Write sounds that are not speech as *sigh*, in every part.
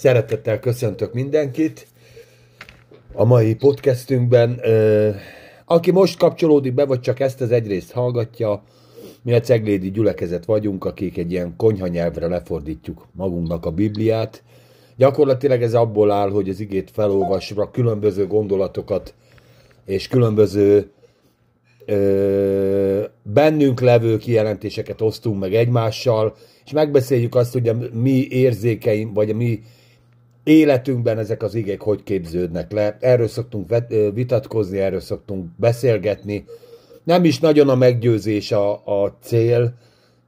Szeretettel köszöntök mindenkit a mai podcastünkben. Aki most kapcsolódik be, vagy csak ezt az egyrészt hallgatja, mi a ceglédi gyülekezet vagyunk, akik egy ilyen konyha nyelvre lefordítjuk magunknak a Bibliát. Gyakorlatilag ez abból áll, hogy az igét felolvasva különböző gondolatokat és különböző ö, bennünk levő kijelentéseket osztunk meg egymással, és megbeszéljük azt, hogy a mi érzékeim, vagy a mi életünkben ezek az igék hogy képződnek le. Erről szoktunk vitatkozni, erről szoktunk beszélgetni. Nem is nagyon a meggyőzés a, a cél,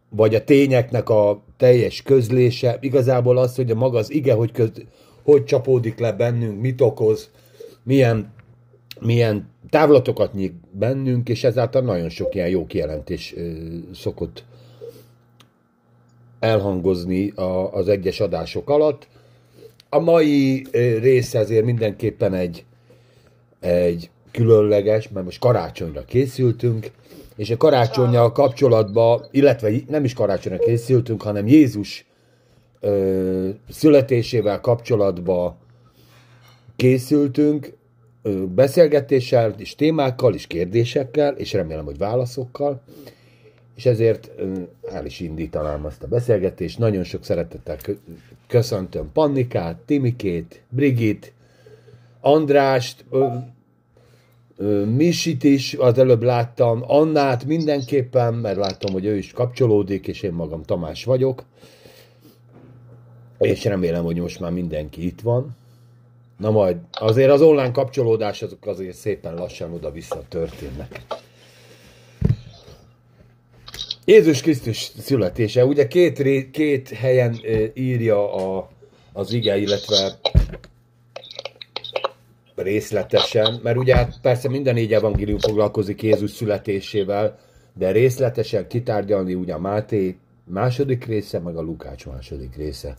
vagy a tényeknek a teljes közlése. Igazából az, hogy a maga az ige, hogy, köz, hogy csapódik le bennünk, mit okoz, milyen, milyen távlatokat nyit bennünk, és ezáltal nagyon sok ilyen jó kijelentés ö, szokott elhangozni a, az egyes adások alatt. A mai része azért mindenképpen egy, egy különleges, mert most karácsonyra készültünk, és a karácsonyjal kapcsolatban, illetve nem is karácsonyra készültünk, hanem Jézus ö, születésével kapcsolatban készültünk, ö, beszélgetéssel, és témákkal, és kérdésekkel, és remélem, hogy válaszokkal és ezért el is indítanám azt a beszélgetést. Nagyon sok szeretettel köszöntöm Pannikát, Timikét, Brigit, Andrást, Misit is az előbb láttam, Annát mindenképpen, mert láttam, hogy ő is kapcsolódik, és én magam Tamás vagyok. És remélem, hogy most már mindenki itt van. Na majd, azért az online kapcsolódás azok azért szépen lassan oda-vissza történnek. Jézus Krisztus születése. Ugye két, két helyen írja a, az ige, illetve részletesen, mert ugye hát persze minden négy evangélium foglalkozik Jézus születésével, de részletesen kitárgyalni ugye a Máté második része, meg a Lukács második része.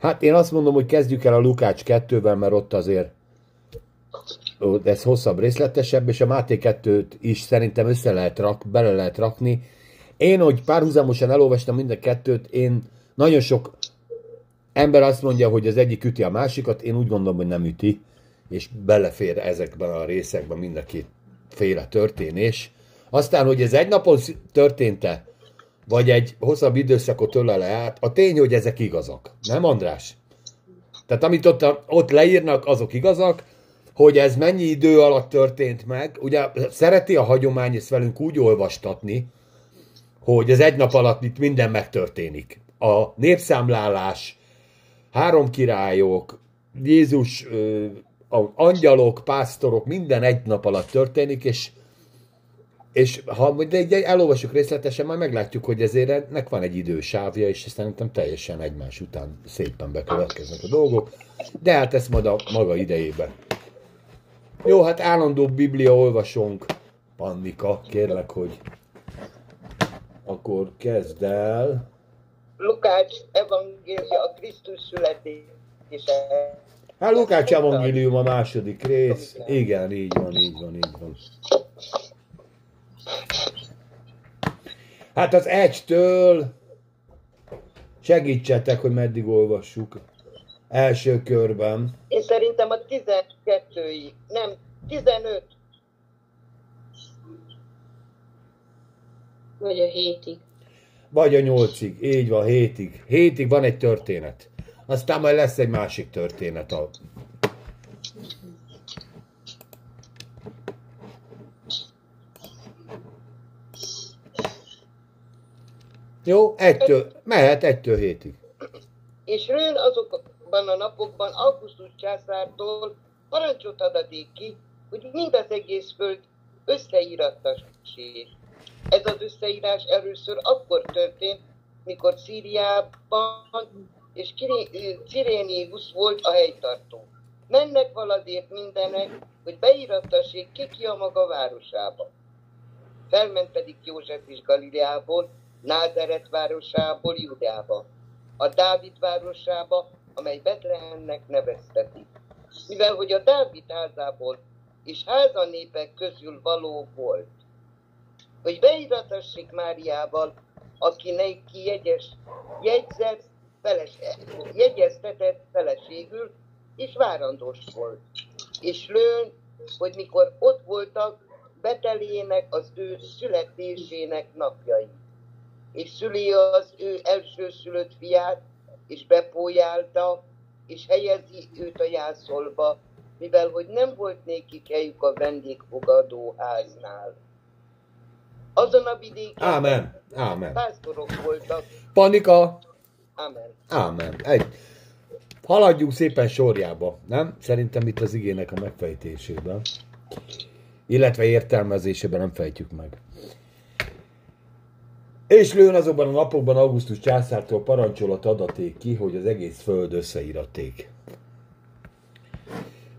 Hát én azt mondom, hogy kezdjük el a Lukács kettővel, mert ott azért ez hosszabb, részletesebb, és a Máté 2 is szerintem össze lehet rak, bele lehet rakni. Én, hogy párhuzamosan elolvastam mind a kettőt, én nagyon sok ember azt mondja, hogy az egyik üti a másikat, én úgy gondolom, hogy nem üti, és belefér ezekben a részekben mind a két féle történés. Aztán, hogy ez egy napon történt-e, vagy egy hosszabb időszakot ölele át, a tény, hogy ezek igazak. Nem, András? Tehát amit ott, ott leírnak, azok igazak, hogy ez mennyi idő alatt történt meg. Ugye szereti a hagyomány ezt velünk úgy olvastatni, hogy az egy nap alatt itt minden megtörténik. A népszámlálás, három királyok, Jézus, a angyalok, pásztorok, minden egy nap alatt történik, és, és ha de elolvasjuk részletesen, majd meglátjuk, hogy ezért ennek van egy idősávja, és szerintem teljesen egymás után szépen bekövetkeznek a dolgok, de hát ezt majd a maga idejében jó, hát állandó biblia olvasónk. Pannika, kérlek, hogy akkor kezd el. Lukács evangélia a Krisztus születése. Hát Lukács evangélium a második rész. Igen, így van, így van, így van. Hát az egytől segítsetek, hogy meddig olvassuk első körben. Én szerintem a 12-ig, nem, 15. Vagy a hétig. Vagy a nyolcig, így van, hétig. Hétig van egy történet. Aztán majd lesz egy másik történet. A... Jó, egytől, mehet egytől hétig. És rőn azok azokban a napokban Augustus császártól parancsot adaték ki, hogy mind az egész föld összeírattassék. Ez az összeírás először akkor történt, mikor Szíriában és Cirénius volt a helytartó. Mennek valadért mindenek, hogy beírattassék ki ki a maga városába. Felment pedig József is Galileából, Názeret városából Judába, a Dávid városába, amely Betlehemnek neveztetik. Mivel hogy a Dávid házából és háza népek közül való volt, hogy beiratassék Máriával, aki neki jegyes, jegyzett, feles, jegyezte született feleségül, és várandós volt. És lőn, hogy mikor ott voltak, betelének az ő születésének napjai. És szüli az ő elsőszülött fiát, és bepójálta, és helyezi őt a jászolba, mivel hogy nem volt nékik helyük a vendégfogadó háznál. Azon a vidéken Ámen. Ámen. pásztorok voltak. Panika. Amen. Ámen. Egy. Haladjunk szépen sorjába, nem? Szerintem itt az igének a megfejtésében. Illetve értelmezésében nem fejtjük meg. És lőn azokban a napokban Augustus császártól parancsolat adaték ki, hogy az egész föld összeíraték.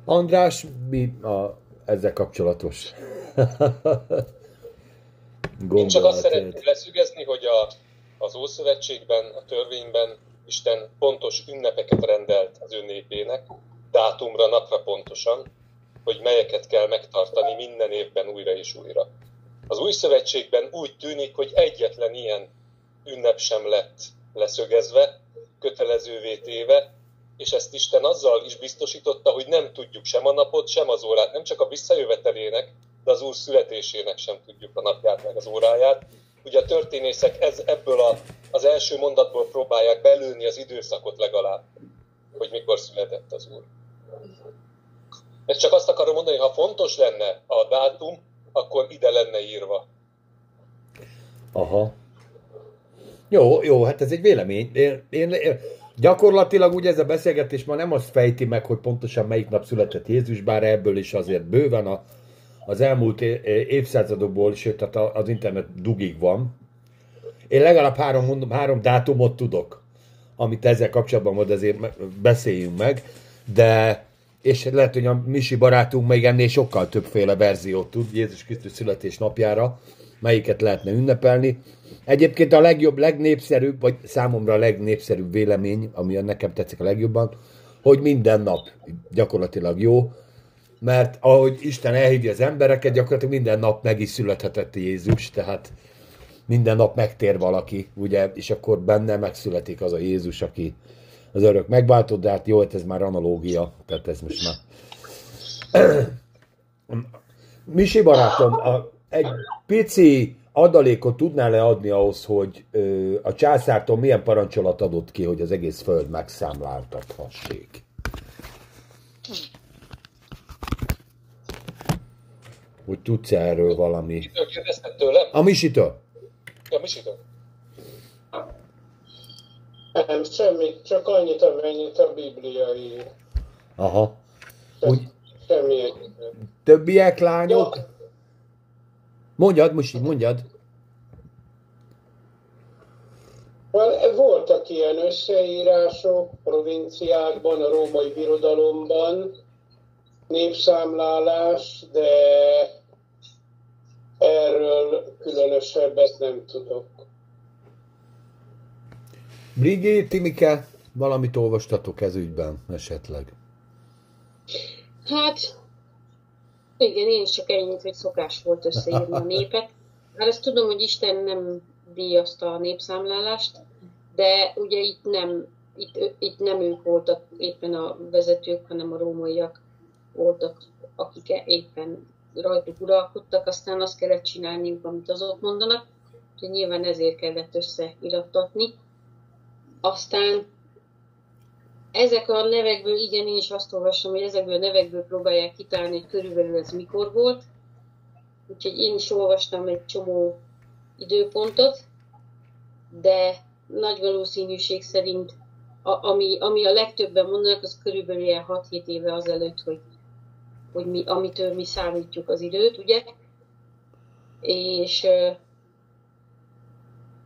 András, mi a, ezzel kapcsolatos? *laughs* Én csak azt szeretném leszügezni, hogy a, az Ószövetségben, a törvényben Isten pontos ünnepeket rendelt az ő népének, dátumra, napra pontosan, hogy melyeket kell megtartani minden évben újra és újra. Az új szövetségben úgy tűnik, hogy egyetlen ilyen ünnep sem lett leszögezve, kötelezővé téve, és ezt Isten azzal is biztosította, hogy nem tudjuk sem a napot, sem az órát, nem csak a visszajövetelének, de az Úr születésének sem tudjuk a napját meg az óráját. Ugye a történészek ez, ebből a, az első mondatból próbálják belőni az időszakot legalább, hogy mikor született az Úr. Ezt csak azt akarom mondani, ha fontos lenne a dátum, akkor ide lenne írva. Aha. Jó, jó, hát ez egy vélemény. Én, én, én gyakorlatilag ugye ez a beszélgetés ma nem azt fejti meg, hogy pontosan melyik nap született Jézus, bár ebből is azért bőven a, az elmúlt évszázadokból, sőt, tehát az internet dugig van. Én legalább három, mondom, három dátumot tudok, amit ezzel kapcsolatban majd azért beszéljünk meg, de és lehet, hogy a Misi barátunk még ennél sokkal többféle verziót tud Jézus Krisztus születésnapjára, melyiket lehetne ünnepelni. Egyébként a legjobb, legnépszerűbb, vagy számomra a legnépszerűbb vélemény, ami nekem tetszik a legjobban, hogy minden nap gyakorlatilag jó, mert ahogy Isten elhívja az embereket, gyakorlatilag minden nap meg is születhetett Jézus, tehát minden nap megtér valaki, ugye, és akkor benne megszületik az a Jézus, aki az örök megváltott, de hát jó, hát ez már analógia, tehát ez most már... *clears throat* Misi barátom, a, egy pici adalékot tudnál leadni ahhoz, hogy ö, a császártól milyen parancsolat adott ki, hogy az egész föld megszámláltathassék? Hogy tudsz erről valami? Ő kérdezted tőlem? A Misitől? Ja, Misitől. Nem, semmi, csak annyit, amennyit a Biblia ír. Aha. Úgy, Semmi többiek lányok? Mondjad, Musi, mondjad. Voltak ilyen összeírások provinciákban, a római birodalomban, népszámlálás, de erről különösebbet nem tudok. Brigé, Timike, valamit olvastatok ez ügyben esetleg? Hát, igen, én csak ennyit, hogy szokás volt összeírni a népet. Hát azt tudom, hogy Isten nem díjazta a népszámlálást, de ugye itt nem, itt, itt nem ők voltak éppen a vezetők, hanem a rómaiak voltak, akik éppen rajtuk uralkodtak, aztán azt kellett csinálniuk, amit azok mondanak, úgyhogy nyilván ezért kellett összeirattatni. Aztán ezek a nevekből, igen, én is azt olvasom, hogy ezekből a nevekből próbálják kitálni, hogy körülbelül ez mikor volt. Úgyhogy én is olvastam egy csomó időpontot, de nagy valószínűség szerint, a, ami, ami a legtöbben mondanak, az körülbelül ilyen 6-7 éve azelőtt, hogy, hogy mi, amitől mi számítjuk az időt, ugye? És uh,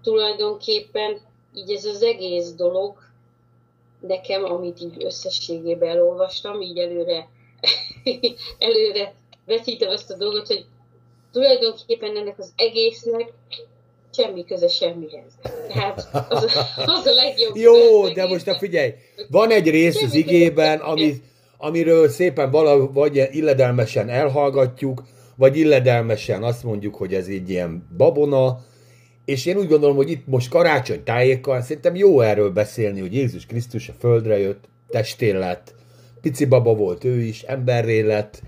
tulajdonképpen így ez az egész dolog, nekem, amit így összességében elolvastam, így előre, *laughs* előre vetítem azt a dolgot, hogy tulajdonképpen ennek az egésznek semmi köze semmihez. Tehát az, a- az a legjobb. Jó, de most na figyelj, van egy rész az igében, ami, amiről szépen valahogy vagy illedelmesen elhallgatjuk, vagy illedelmesen azt mondjuk, hogy ez így ilyen babona, és én úgy gondolom, hogy itt most karácsony tájékkal szerintem jó erről beszélni, hogy Jézus Krisztus a földre jött, testér lett, pici baba volt ő is, emberré lett,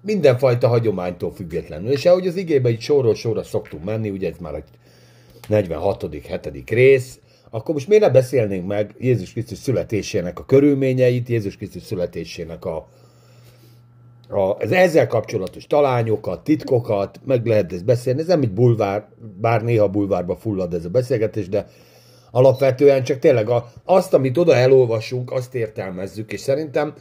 mindenfajta hagyománytól függetlenül. És ahogy az igébe így sorról sorra szoktunk menni, ugye ez már egy 46. 7. rész, akkor most miért ne beszélnénk meg Jézus Krisztus születésének a körülményeit, Jézus Krisztus születésének a, az ezzel kapcsolatos talányokat, titkokat, meg lehet ezt beszélni. Ez nem egy bulvár, bár néha bulvárba fullad ez a beszélgetés, de alapvetően csak tényleg a, azt, amit oda elolvasunk, azt értelmezzük, és szerintem,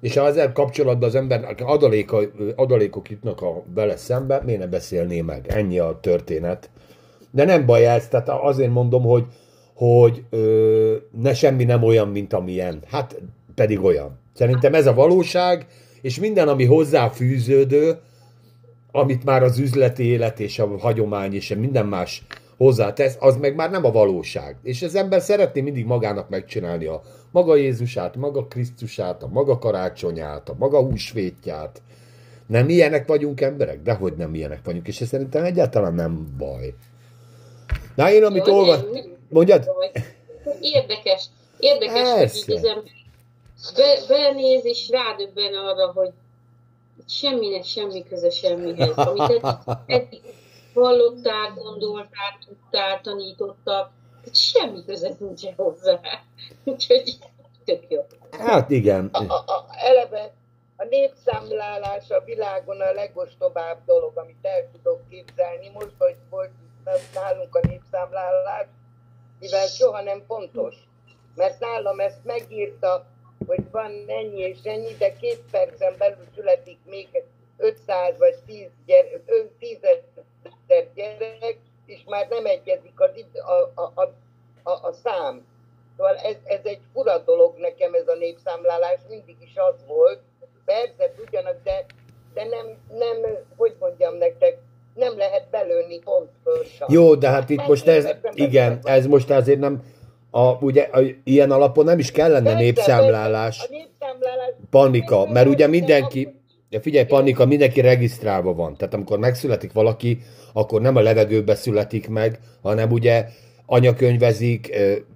és ha ezzel kapcsolatban az ember adaléka, adalékok jutnak a vele szembe, miért ne beszélné meg? Ennyi a történet. De nem baj ez, tehát azért mondom, hogy, hogy ö, ne semmi nem olyan, mint amilyen. Hát pedig olyan. Szerintem ez a valóság, és minden, ami hozzáfűződő, amit már az üzleti élet és a hagyomány és minden más hozzátesz, az meg már nem a valóság. És az ember szeretné mindig magának megcsinálni a maga Jézusát, maga Krisztusát, a maga karácsonyát, a maga húsvétját. Nem ilyenek vagyunk emberek? Dehogy nem ilyenek vagyunk, és ez szerintem egyáltalán nem baj. Na én, amit olvas... Mondjad? Érdekes. Érdekes, Persze. hogy így az ember be, benéz és rádöbben arra, hogy semminek semmi köze semmihez. Amit eddig vallottál, gondoltál, tudtál, tanítottak, semmi köze nincsen hozzá. Úgyhogy tök jó. Hát igen. A, a, a, eleve a népszámlálás a világon a legostobább dolog, amit el tudok képzelni. Most, hogy volt nálunk a népszámlálás, mivel soha nem pontos. Mert nálam ezt megírta, hogy van ennyi és ennyi, de két percen belül születik még 500 vagy 10, gyere, 10 gyerek, és már nem egyezik az, a, a, a, a, a szám. Szóval ez, ez egy fura dolog nekem ez a népszámlálás, mindig is az volt. Persze tudjanak, de, de nem, nem, hogy mondjam nektek, nem lehet belőni pontosan. Jó, de hát itt most ez, igen, ez most azért nem, a, ugye a, ilyen alapon nem is kellene persze, népszámlálás, persze, a népszámlálás, panika, mert ugye mindenki, de figyelj, panika, mindenki regisztrálva van. Tehát amikor megszületik valaki, akkor nem a levegőbe születik meg, hanem ugye anyakönyvezik,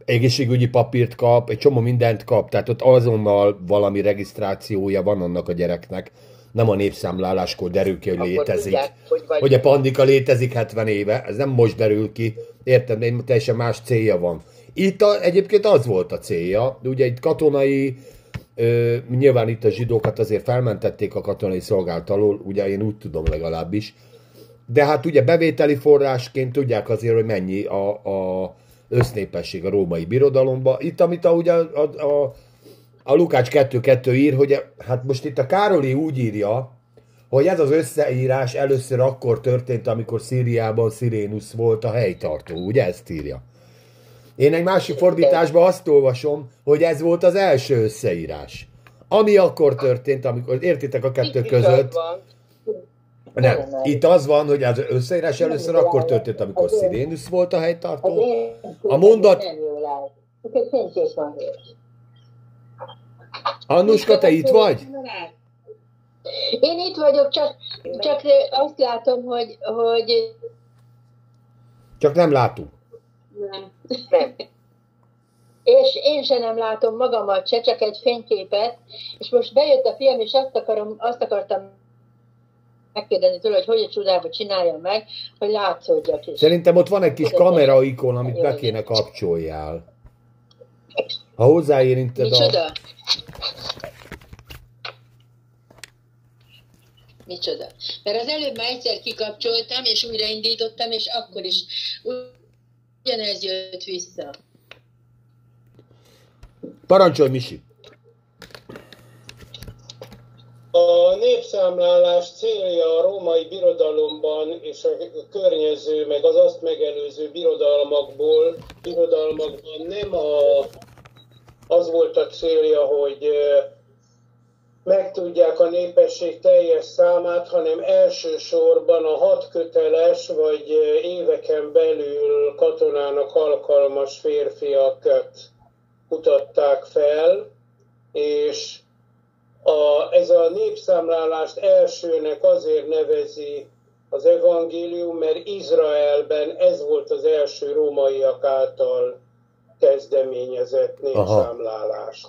egészségügyi papírt kap, egy csomó mindent kap, tehát ott azonnal valami regisztrációja van annak a gyereknek. Nem a népszámláláskor derül ki, hogy Akkor létezik. Tudják, hogy, hogy a pandika létezik 70 éve, ez nem most derül ki, értem, de teljesen más célja van. Itt a, egyébként az volt a célja, ugye egy katonai, ö, nyilván itt a zsidókat azért felmentették a katonai szolgálat alól, ugye én úgy tudom legalábbis, de hát ugye bevételi forrásként tudják azért, hogy mennyi a, a össznépesség a római birodalomba. Itt, amit a, ugye a, a, a Lukács 2.2 ír, hogy hát most itt a Károli úgy írja, hogy ez az összeírás először akkor történt, amikor Szíriában Szirénusz volt a helytartó, ugye ezt írja. Én egy másik fordításban azt olvasom, hogy ez volt az első összeírás. Ami akkor történt, amikor, értitek a kettő között, nem, itt az van, hogy az összeírás először akkor történt, amikor Szirénusz volt a helytartó. A mondat... Annuska, te itt vagy? Én itt vagyok, csak, csak azt látom, hogy, hogy... Csak nem látunk. Nem. És én sem nem látom magamat se, csak egy fényképet, és most bejött a fiam, és azt, akarom, azt akartam megkérdezni tőle, hogy hogy a csodába csinálja meg, hogy látszódjak is. Szerintem ott van egy kis kamera ikon, amit be kéne kapcsoljál. Ha hozzáérinted Micsoda? a... Micsoda? Mert az előbb már egyszer kikapcsoltam, és újraindítottam, és akkor is ugyanez jött vissza. Parancsolj, Misi! A népszámlálás célja a római birodalomban és a környező, meg az azt megelőző birodalmakból, birodalmakban nem a, az volt a célja, hogy megtudják a népesség teljes számát, hanem elsősorban a hat köteles vagy éveken belül katonának alkalmas férfiakat kutatták fel, és a, ez a népszámlálást elsőnek azért nevezi az evangélium, mert Izraelben ez volt az első rómaiak által kezdeményezett népszámlálás.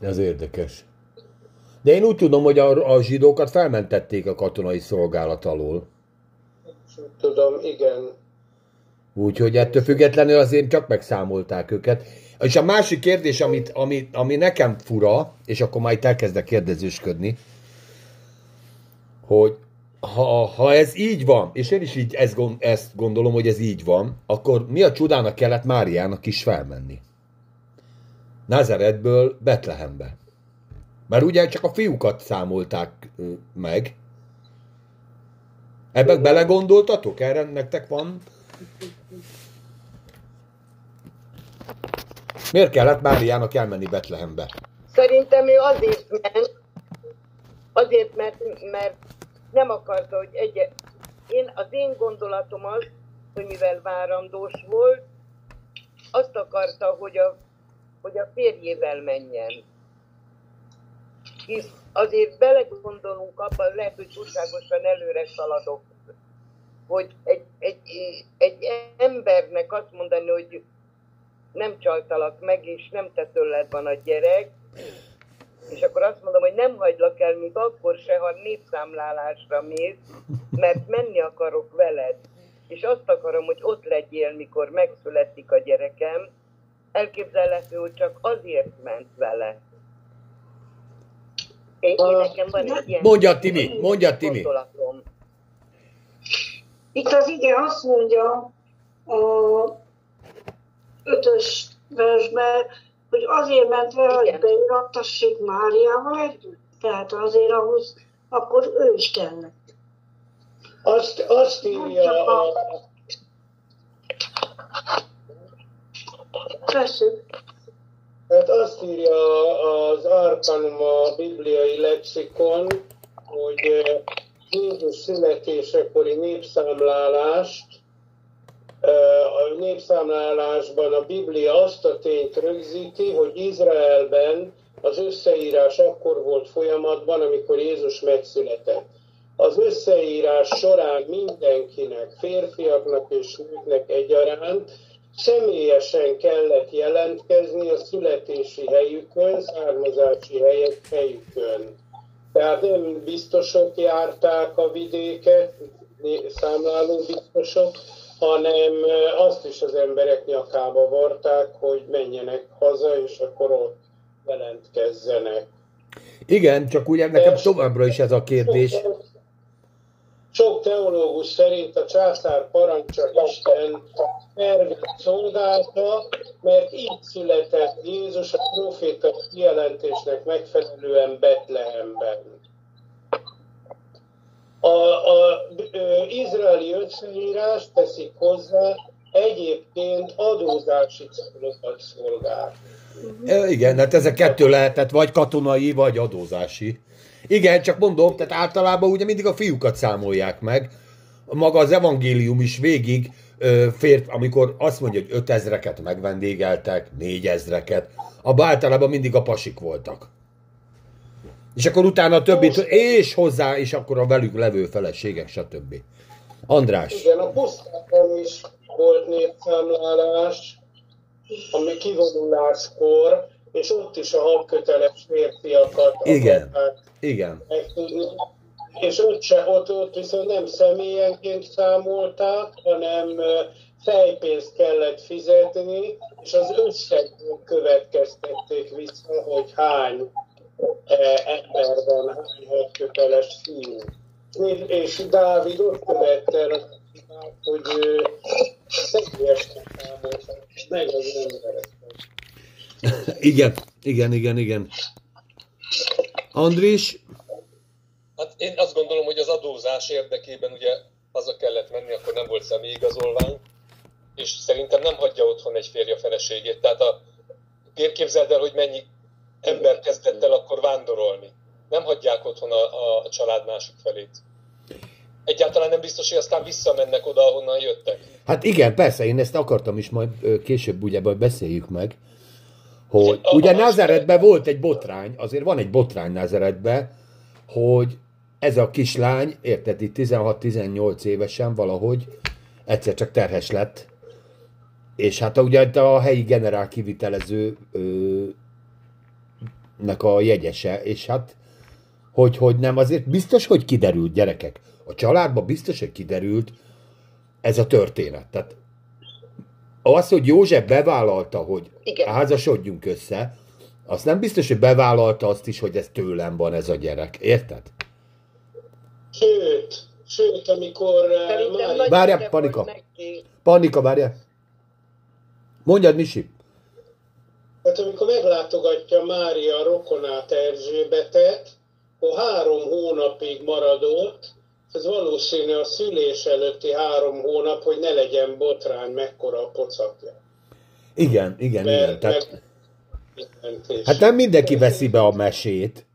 Ez érdekes. De én úgy tudom, hogy a, a zsidókat felmentették a katonai szolgálat alól. Tudom, igen. Úgyhogy ettől függetlenül azért csak megszámolták őket. És a másik kérdés, amit, ami, ami nekem fura, és akkor majd elkezdek kérdezősködni, hogy ha, ha ez így van, és én is így ezt, ezt gondolom, hogy ez így van, akkor mi a csodának kellett Máriának is felmenni? Nazaretből Betlehembe. Mert ugye csak a fiúkat számolták meg. Ebben belegondoltatok? Erre nektek van? Miért kellett Máriának elmenni Betlehembe? Szerintem ő azért ment, azért, mert, mert nem akarta, hogy egy... Én, az én gondolatom az, hogy mivel várandós volt, azt akarta, hogy a, hogy a férjével menjen. Hisz azért belegondolunk abban, lehet, hogy túlságosan előre szaladok, hogy egy, egy, egy embernek azt mondani, hogy nem csaltalak meg, és nem te tőled van a gyerek, és akkor azt mondom, hogy nem hagylak el még akkor se, ha népszámlálásra mész, mert menni akarok veled, és azt akarom, hogy ott legyél, mikor megszületik a gyerekem, elképzelhető, hogy csak azért ment vele. Én, én nekem van egy ilyen Mondja, Timi, mondja, Timi. gondolatom. Itt az ige azt mondja a ötös versben, hogy azért ment vele, hogy beirattassék Máriával együtt. Tehát azért ahhoz, akkor ő is kellett. Azt, azt írja a, Veszük. hát azt írja az Arcanum a bibliai lexikon, hogy eh, Jézus születésekori népszámlálást, eh, a népszámlálásban a Biblia azt a tényt rögzíti, hogy Izraelben az összeírás akkor volt folyamatban, amikor Jézus megszületett. Az összeírás során mindenkinek, férfiaknak és nőknek egyaránt személyesen kellett jelentkezni a születési helyükön, származási helyek helyükön. Tehát nem biztosok járták a vidéket, számláló biztosok, hanem azt is az emberek nyakába varták, hogy menjenek haza, és akkor ott jelentkezzenek. Igen, csak ugye nekem továbbra is ez a kérdés. Sok teológus szerint a császár parancsa Isten tervét szolgálta, mert így született Jézus a proféta kijelentésnek megfelelően Betlehemben. A, a ö, izraeli összeírás teszik hozzá, egyébként adózási célokat szolgál. Igen, hát ezek kettő lehetett, vagy katonai, vagy adózási. Igen, csak mondom, tehát általában ugye mindig a fiúkat számolják meg. Maga az evangélium is végig ö, fér, amikor azt mondja, hogy ötezreket megvendégeltek, négyezreket, abban általában mindig a pasik voltak. És akkor utána a többit, és hozzá, és akkor a velük levő feleségek, stb. András. Igen, a pusztában is volt népszámlálás, ami kivonuláskor, és ott is a habköteles férfiakat Igen. akarták Igen. És ott, se, ott, ott viszont nem személyenként számolták, hanem fejpénzt kellett fizetni, és az összegből következtették vissza, hogy hány eh, emberben, hány hadköteles fiú. És- Dávid ott követte el hogy személyesen számoltak, meg az embereket. *laughs* Igen, igen, igen, igen. Andris, Hát én azt gondolom, hogy az adózás érdekében ugye haza kellett menni, akkor nem volt személyigazolvány, és szerintem nem hagyja otthon egy férje feleségét. Tehát a, képzeld el, hogy mennyi ember kezdett el akkor vándorolni. Nem hagyják otthon a, a család másik felét. Egyáltalán nem biztos, hogy aztán visszamennek oda, ahonnan jöttek. Hát igen, persze, én ezt akartam is, majd később ugye majd beszéljük meg, hogy ugye Názáretben volt egy botrány, azért van egy botrány Názáretben, hogy ez a kislány, érted, itt 16-18 évesen valahogy egyszer csak terhes lett, és hát ugye a helyi generál kivitelező ö, nek a jegyese, és hát hogy, hogy nem, azért biztos, hogy kiderült, gyerekek. A családban biztos, hogy kiderült ez a történet. Tehát az, hogy József bevállalta, hogy Igen. házasodjunk össze, azt nem biztos, hogy bevállalta azt is, hogy ez tőlem van ez a gyerek. Érted? Sőt, sőt, amikor nagy Várjál, Panika. Panika, várjál. Mondjad, Misi. Hát amikor meglátogatja Mária rokonát Erzsébetet, akkor három hónapig marad ott, ez valószínű a szülés előtti három hónap, hogy ne legyen botrány, mekkora a pocakja. Igen, igen, igen. Mert, Tehát, mert, hát nem mindenki veszi be a mesét.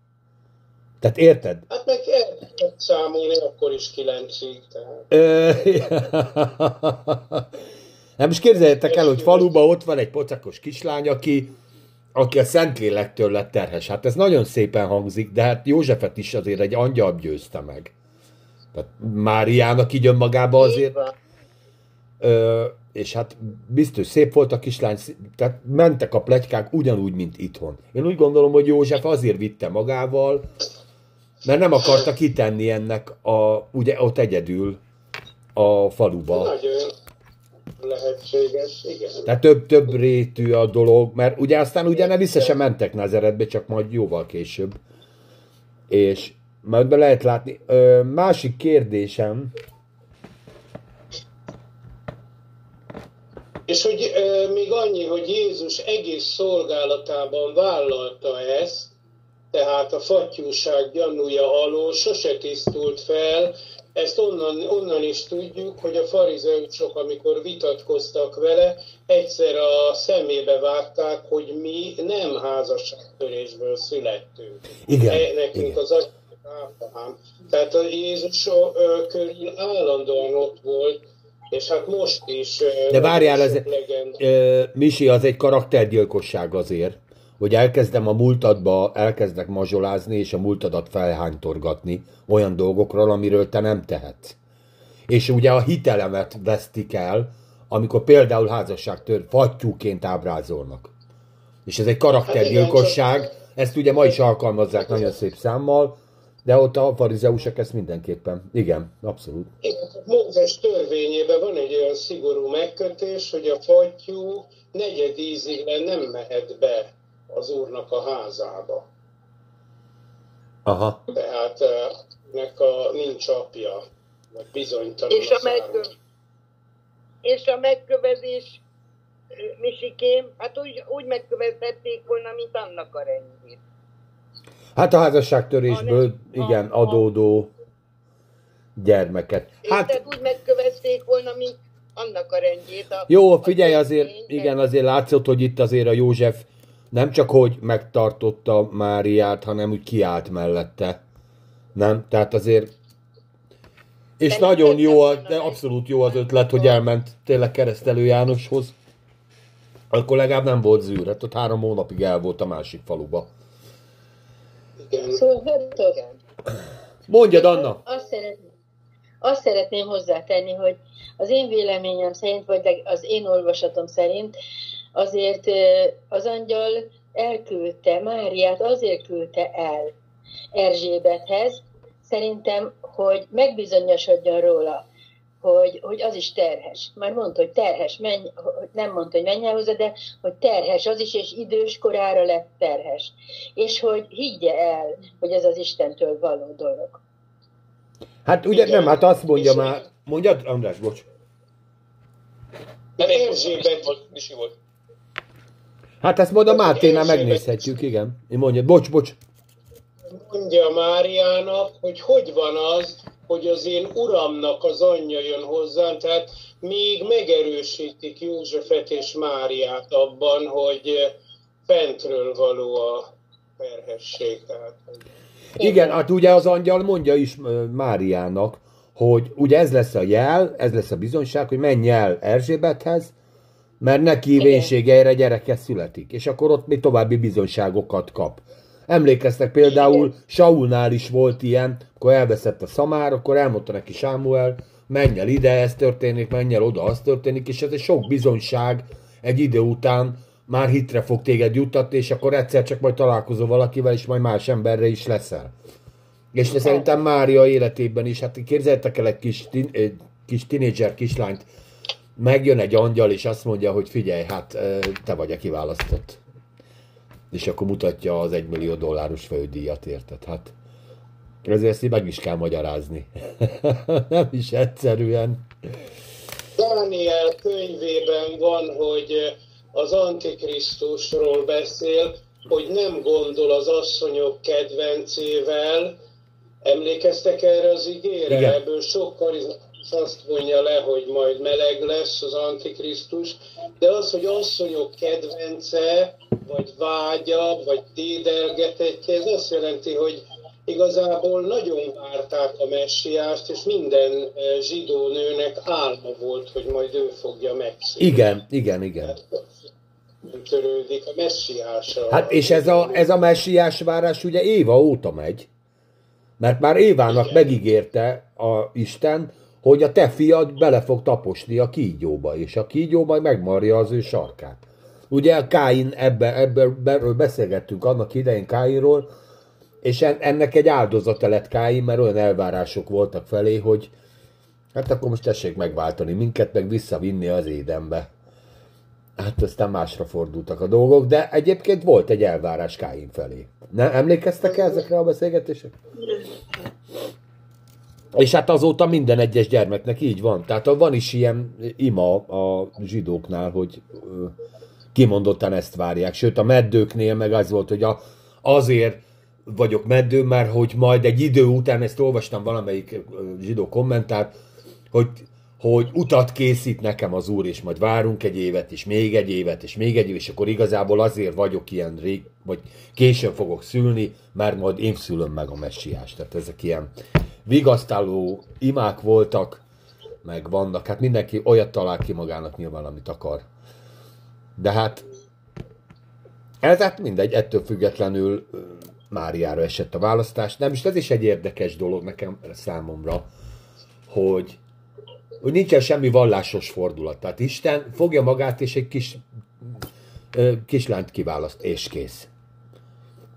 Tehát érted? Hát meg el tudod számolni akkor is kilencig. Ö, Nem *laughs* most képzeljétek el, hogy faluba ott van egy pocakos kislány, aki, aki a Szentlélektől lett terhes. Hát ez nagyon szépen hangzik, de hát Józsefet is azért egy angyal győzte meg. Tehát Máriának így önmagába azért, ö, és hát biztos szép volt a kislány, tehát mentek a plegykák ugyanúgy, mint itthon. Én úgy gondolom, hogy József azért vitte magával, mert nem akarta kitenni ennek a, ugye ott egyedül a faluba. Nagyon lehetséges, igen. Tehát több, több rétű a dolog, mert ugye aztán ugye ne vissza sem mentek Nazaretbe, csak majd jóval később. És majd be lehet látni. Ö, másik kérdésem, És hogy ö, még annyi, hogy Jézus egész szolgálatában vállalta ezt, tehát a fattyúság gyanúja alól sose tisztult fel, ezt onnan, onnan is tudjuk, hogy a farizeusok, amikor vitatkoztak vele, egyszer a szemébe vágták, hogy mi nem házasságtörésből születtünk. Igen, E, Nekünk igen. az Ábrahám. Tehát a Jézus ö, körül állandóan ott volt, és hát most is... ö, de várjál, legenda- ö, Misi, az egy karaktergyilkosság azért, hogy elkezdem a múltadba, elkezdek mazsolázni, és a múltadat felhánytorgatni olyan dolgokról, amiről te nem tehetsz. És ugye a hitelemet vesztik el, amikor például házasságtör fattyúként ábrázolnak. És ez egy karaktergyilkosság, ezt ugye ma is alkalmazzák nagyon szép számmal, de ott a farizeusok ezt mindenképpen. Igen, abszolút. Mózes törvényében van egy olyan szigorú megkötés, hogy a fattyú negyed ízig nem mehet be az úrnak a házába. Aha. Tehát eh, nek a nincs apja, vagy bizonytalan És a, megkö... és a megkövezés, ö, Misikém, hát úgy, úgy megkövezhették volna, mint annak a rendjét. Hát a házasságtörésből, A nem- igen, a- adódó gyermeket. Hát, Hát úgy megkövezték volna, mint annak a rendjét. A, jó, figyelj azért, igen, azért látszott, hogy itt azért a József nem csak hogy megtartotta Máriát, hanem úgy kiállt mellette. Nem? Tehát azért és De nagyon jó, a, de abszolút jó az ötlet, hogy elment tényleg keresztelő Jánoshoz. Akkor legalább nem volt zűr, hát ott három hónapig el volt a másik faluba. Igen. Szóval hallgatok, Igen. Mondjad, Anna! azt szeretném, azt szeretném hozzátenni, hogy az én véleményem szerint, vagy az én olvasatom szerint, azért az angyal elküldte, Máriát azért küldte el Erzsébethez, szerintem, hogy megbizonyosodjon róla, hogy, hogy az is terhes. Már mondta, hogy terhes, menj, nem mondta, hogy menj el hozzá, de hogy terhes az is, és idős korára lett terhes. És hogy higgye el, hogy ez az Istentől való dolog. Hát ugye Igen. nem, hát azt mondja És- már... Mondjad, András, bocs. Nem, Misi volt, Misi volt. Hát ezt majd a Az Máténál megnézhetjük, igen. Én mondjad, bocs, bocs. mondja Máriának, hogy hogy van az, hogy az én uramnak az anyja jön hozzám, tehát még megerősítik Józsefet és Máriát abban, hogy eh, fentről való a terhesség. Tehát, Igen, hát ugye az angyal mondja is ö, Máriának, hogy ugye ez lesz a jel, ez lesz a bizonyság, hogy menj el Erzsébethez, mert neki vénségeire gyereke születik. És akkor ott még további bizonyságokat kap. Emlékeztek például, Saulnál is volt ilyen, akkor elveszett a szamár, akkor elmondta neki Sámuel, menj el ide, ez történik, menj el oda, az történik, és ez egy sok bizonyság egy idő után már hitre fog téged juttatni, és akkor egyszer csak majd találkozol valakivel, és majd más emberre is leszel. És de szerintem Mária életében is, hát képzeljétek el egy kis, tin, egy kis tinédzser kislányt, megjön egy angyal, és azt mondja, hogy figyelj, hát te vagy a kiválasztott. És akkor mutatja az egymillió dolláros fődíjat, érted? Hát ezért ezt meg is kell magyarázni. *laughs* Nem is egyszerűen. Dániel könyvében van, hogy az Antikrisztusról beszél, hogy nem gondol az asszonyok kedvencével. Emlékeztek erre az ígére? Igen. Ebből sok karizmatikus azt mondja le, hogy majd meleg lesz az Antikrisztus, de az, hogy asszonyok kedvence, vagy vágya, vagy dédelgetettje, ez azt jelenti, hogy igazából nagyon várták a messiást, és minden eh, zsidó nőnek álma volt, hogy majd ő fogja megszületni. Igen, igen, igen. Nem törődik a messiással. Hát és ez a, ez a messiás várás ugye Éva óta megy. Mert már Évának Igen. megígérte a Isten, hogy a te fiad bele fog taposni a kígyóba, és a kígyó majd megmarja az ő sarkát. Ugye Káin, ebbe, ebbe, beszélgettünk annak idején Káinról, és en- ennek egy áldozata lett Káin, mert olyan elvárások voltak felé, hogy hát akkor most tessék megváltani minket, meg visszavinni az édenbe. Hát aztán másra fordultak a dolgok, de egyébként volt egy elvárás Káin felé. Nem emlékeztek -e ezekre a beszélgetésekre? És hát azóta minden egyes gyermeknek így van. Tehát van is ilyen ima a zsidóknál, hogy kimondottan ezt várják. Sőt, a meddőknél meg az volt, hogy a, azért vagyok meddő, mert hogy majd egy idő után, ezt olvastam valamelyik zsidó kommentárt, hogy, hogy utat készít nekem az úr, és majd várunk egy évet, és még egy évet, és még egy évet, és akkor igazából azért vagyok ilyen rég, vagy későn fogok szülni, mert majd én szülöm meg a messiást. Tehát ezek ilyen vigasztáló imák voltak, meg vannak. Hát mindenki olyat talál ki magának nyilván, amit akar. De hát ez hát mindegy, ettől függetlenül Máriára esett a választás. Nem, és ez is egy érdekes dolog nekem számomra, hogy, hogy nincsen semmi vallásos fordulat. Tehát Isten fogja magát, és egy kis kislányt kiválaszt, és kész.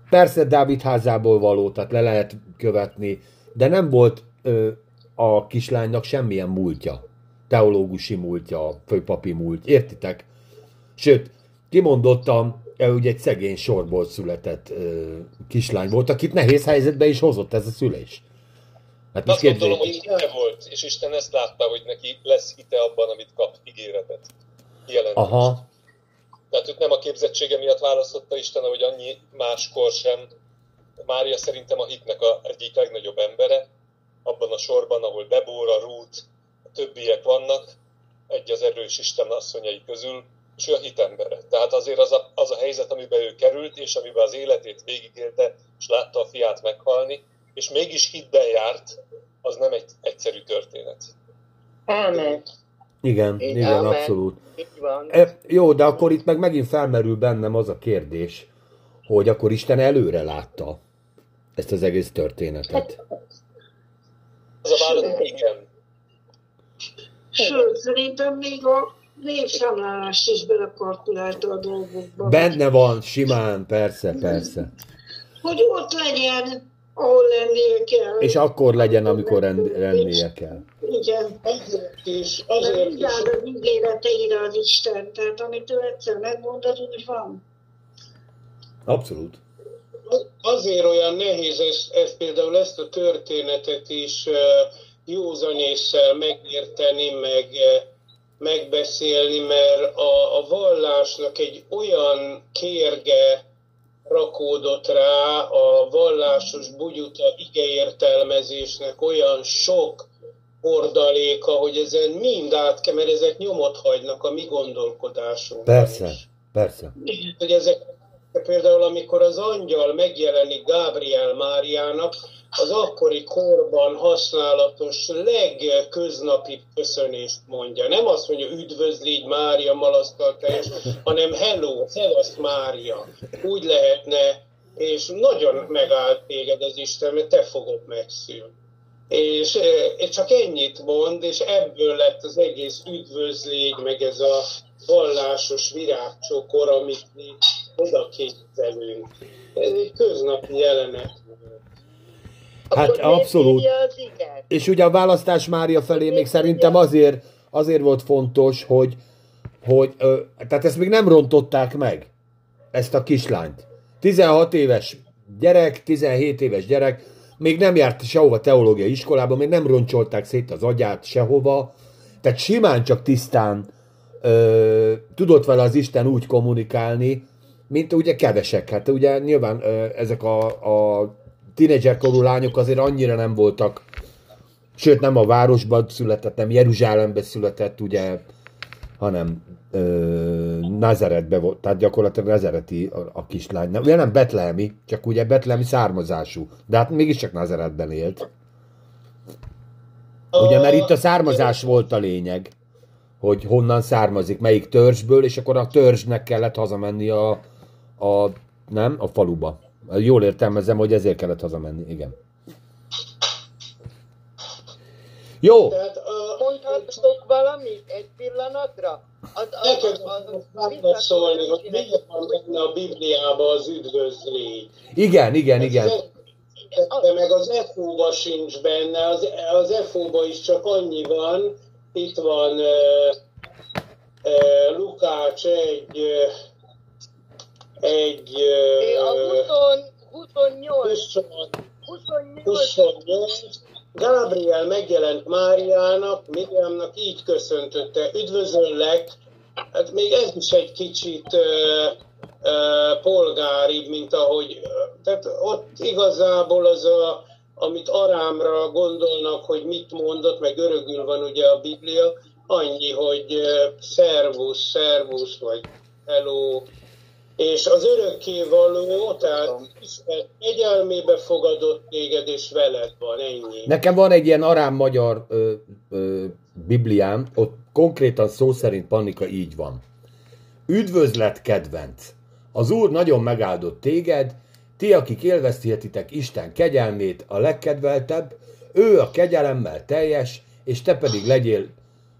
Persze Dávid házából való, tehát le lehet követni, de nem volt ö, a kislánynak semmilyen múltja. Teológusi múltja, főpapi múlt, értitek? Sőt, kimondottan, ő ugye egy szegény sorból született ö, kislány volt, akit nehéz helyzetbe is hozott ez a szülés. Hát Azt gondolom, képzeljék, hogy hite volt, és Isten ezt látta, hogy neki lesz hite abban, amit kap, ígéretet. Jelentést. aha, Tehát őt nem a képzettsége miatt választotta Isten, hogy annyi máskor sem. Mária szerintem a hitnek a egyik legnagyobb embere, abban a sorban, ahol Debóra, Ruth, a többiek vannak, egy az erős Isten asszonyai közül, és ő a hitembere. Tehát azért az a, az a helyzet, amiben ő került, és amiben az életét végigélte, és látta a fiát meghalni, és mégis hitben járt, az nem egy egyszerű történet. Ámen. igen, Így, igen, amen. abszolút. E, jó, de akkor itt meg megint felmerül bennem az a kérdés, hogy akkor Isten előre látta ezt az egész történetet. Az a válasz, igen. Sőt, szerintem még a népszámlálást is belekalkulálta a dolgokba. Benne van, simán, persze, persze. Hogy ott legyen, ahol lennie kell. És akkor legyen, amikor rend, rendnie kell. Igen. Azért is, Mert azért is az ígéreteire az Isten. Tehát amit ő egyszer megmond, az úgy van. Abszolút. azért olyan nehéz ezt, ezt például ezt a történetet is józanésszel megérteni, meg megbeszélni, mert a, a vallásnak egy olyan kérge rakódott rá, a vallásos bugyuta igeértelmezésnek olyan sok hordaléka, hogy ezen mind át kell, mert ezek nyomot hagynak a mi gondolkodásunkban Persze, is persze. hogy ezek például amikor az angyal megjelenik Gábriel Máriának, az akkori korban használatos legköznapi köszönést mondja. Nem azt mondja, üdvözlégy Mária malasztal teljes, hanem hello, szevasz Mária. Úgy lehetne, és nagyon megállt téged az Isten, mert te fogod megszülni. És, eh, és csak ennyit mond, és ebből lett az egész üdvözlégy, meg ez a vallásos virágcsokor, amit mi oda képzelünk. Ez egy köznapi jelenet. Hát Akkor abszolút. És ugye a választás Mária felé még szerintem azért, azért volt fontos, hogy, hogy ö, tehát ezt még nem rontották meg, ezt a kislányt. 16 éves gyerek, 17 éves gyerek, még nem járt sehova teológiai iskolába, még nem roncsolták szét az agyát sehova, tehát simán csak tisztán ö, tudott vele az Isten úgy kommunikálni, mint ugye kevesek. Hát ugye nyilván ezek a, a tínédzserkorú lányok azért annyira nem voltak, sőt nem a városban született, nem Jeruzsálembe született, ugye, hanem ö, Nazaretbe volt, tehát gyakorlatilag Nazareti a, a kislány. Nem, ugye nem betlehemi, csak ugye betlehemi származású, de hát mégiscsak Nazaretben élt. Ugye, mert itt a származás volt a lényeg, hogy honnan származik, melyik törzsből, és akkor a törzsnek kellett hazamenni a, a nem, a faluba. Jól értelmezem, hogy ezért kellett hazamenni, igen. Jó, Tehát a, Mondhatok valamit egy pillanatra? Az, az, neked az, az, fognak szólni, hogy miért van benne a Bibliában az üdvözlégy. igen, igen, igen. De meg az EFO-ba sincs benne, az, az EFO-ba is csak annyi van, itt van uh, uh, Lukács egy, uh, egy A uh, 20, 28, 28 28 28, Gabriel megjelent Máriának, Miriamnak így köszöntötte, üdvözöllek, hát még ez is egy kicsit polgári, mint ahogy, tehát ott igazából az a, amit Arámra gondolnak, hogy mit mondott, meg görögül van ugye a Biblia, annyi, hogy szervusz, szervusz, vagy hello, és az örökké való, tehát Isten egyelmébe fogadott téged, és veled van, ennyi. Nekem van egy ilyen arám magyar ö, ö, bibliám, ott konkrétan szó szerint Pannika így van. Üdvözlet, kedvenc! Az Úr nagyon megáldott téged, ti, akik élvezhetitek Isten kegyelmét, a legkedveltebb, ő a kegyelemmel teljes, és te pedig legyél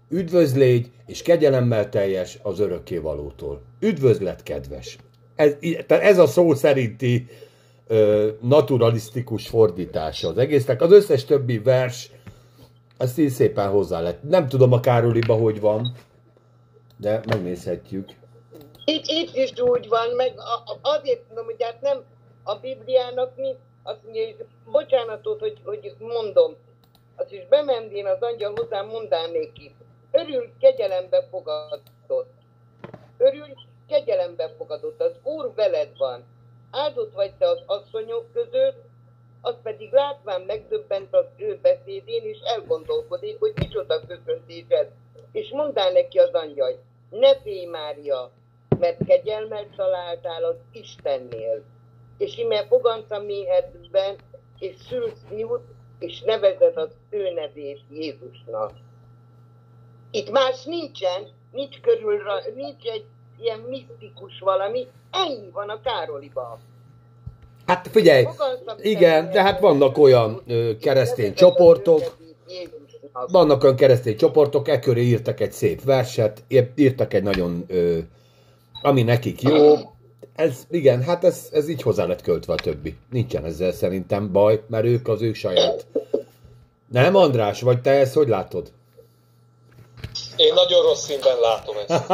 üdvözlégy és kegyelemmel teljes az örökkévalótól. Üdvözlet, kedves! Ez, tehát ez a szó szerinti ö, naturalisztikus fordítása az egésznek. Az összes többi vers, ezt így szépen hozzá lett. Nem tudom a Károliba, hogy van, de megnézhetjük. Itt, itt is úgy van, meg azért mondom, hogy hát nem a Bibliának mi, azt mondja, bocsánatot, hogy, hogy mondom, az is bemenvén az angyal hozzám mondál néki. Örül, kegyelembe fogadott. Örül, kegyelembe fogadott. Az Úr veled van. Áldott vagy te az asszonyok között, az pedig látván megdöbbent az ő beszédén, és elgondolkodik, hogy micsoda köszöntésed. És mondál neki az angyal, ne félj Mária, mert kegyelmet találtál az Istennél. És ime fogansz a méhedben, és szülsz fiút, és nevezed az ő nevét Jézusnak. Itt más nincsen, nincs körül, nincs egy ilyen misztikus valami, ennyi van a Károliba. Hát figyelj, igen, de hát vannak olyan ö, keresztény csoportok, vannak olyan keresztény csoportok, e köré írtak egy szép verset, ír- írtak egy nagyon, ö, ami nekik jó. Ez, igen, hát ez, ez így hozzá lett költve a többi. Nincsen ezzel szerintem baj, mert ők az ők saját. Nem, András, vagy te ezt hogy látod? Én nagyon rossz színben látom ezt.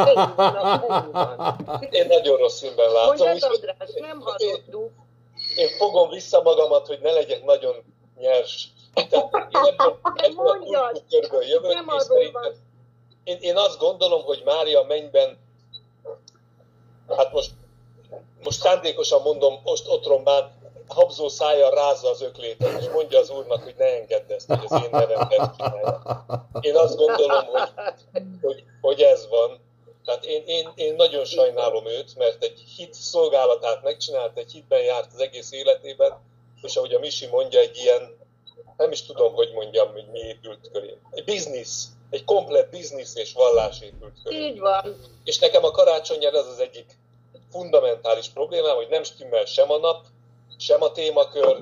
Én nagyon rossz színben látom. Mondjad, András, nem hallottuk. Én fogom vissza magamat, hogy ne legyek nagyon nyers. Tehát én ebből, ebből a Mondjad. kultúrkörből jövök, Nem és szerintem én, én azt gondolom, hogy Mária a mennyben, hát most, most szándékosan mondom, most otrombán, habzó szája rázza az öklétet, és mondja az úrnak, hogy ne engedd ezt, hogy az én nevemben csinálja. Én azt gondolom, hogy, hogy, hogy ez van. Tehát én, én, én nagyon sajnálom őt, mert egy hit szolgálatát megcsinált, egy hitben járt az egész életében, és ahogy a Misi mondja, egy ilyen, nem is tudom, hogy mondjam, hogy mi épült köré. Egy biznisz, egy komplet biznisz és vallás épült köré. Így van. És nekem a karácsonyjel ez az egyik fundamentális problémám, hogy nem stimmel sem a nap, sem a témakör,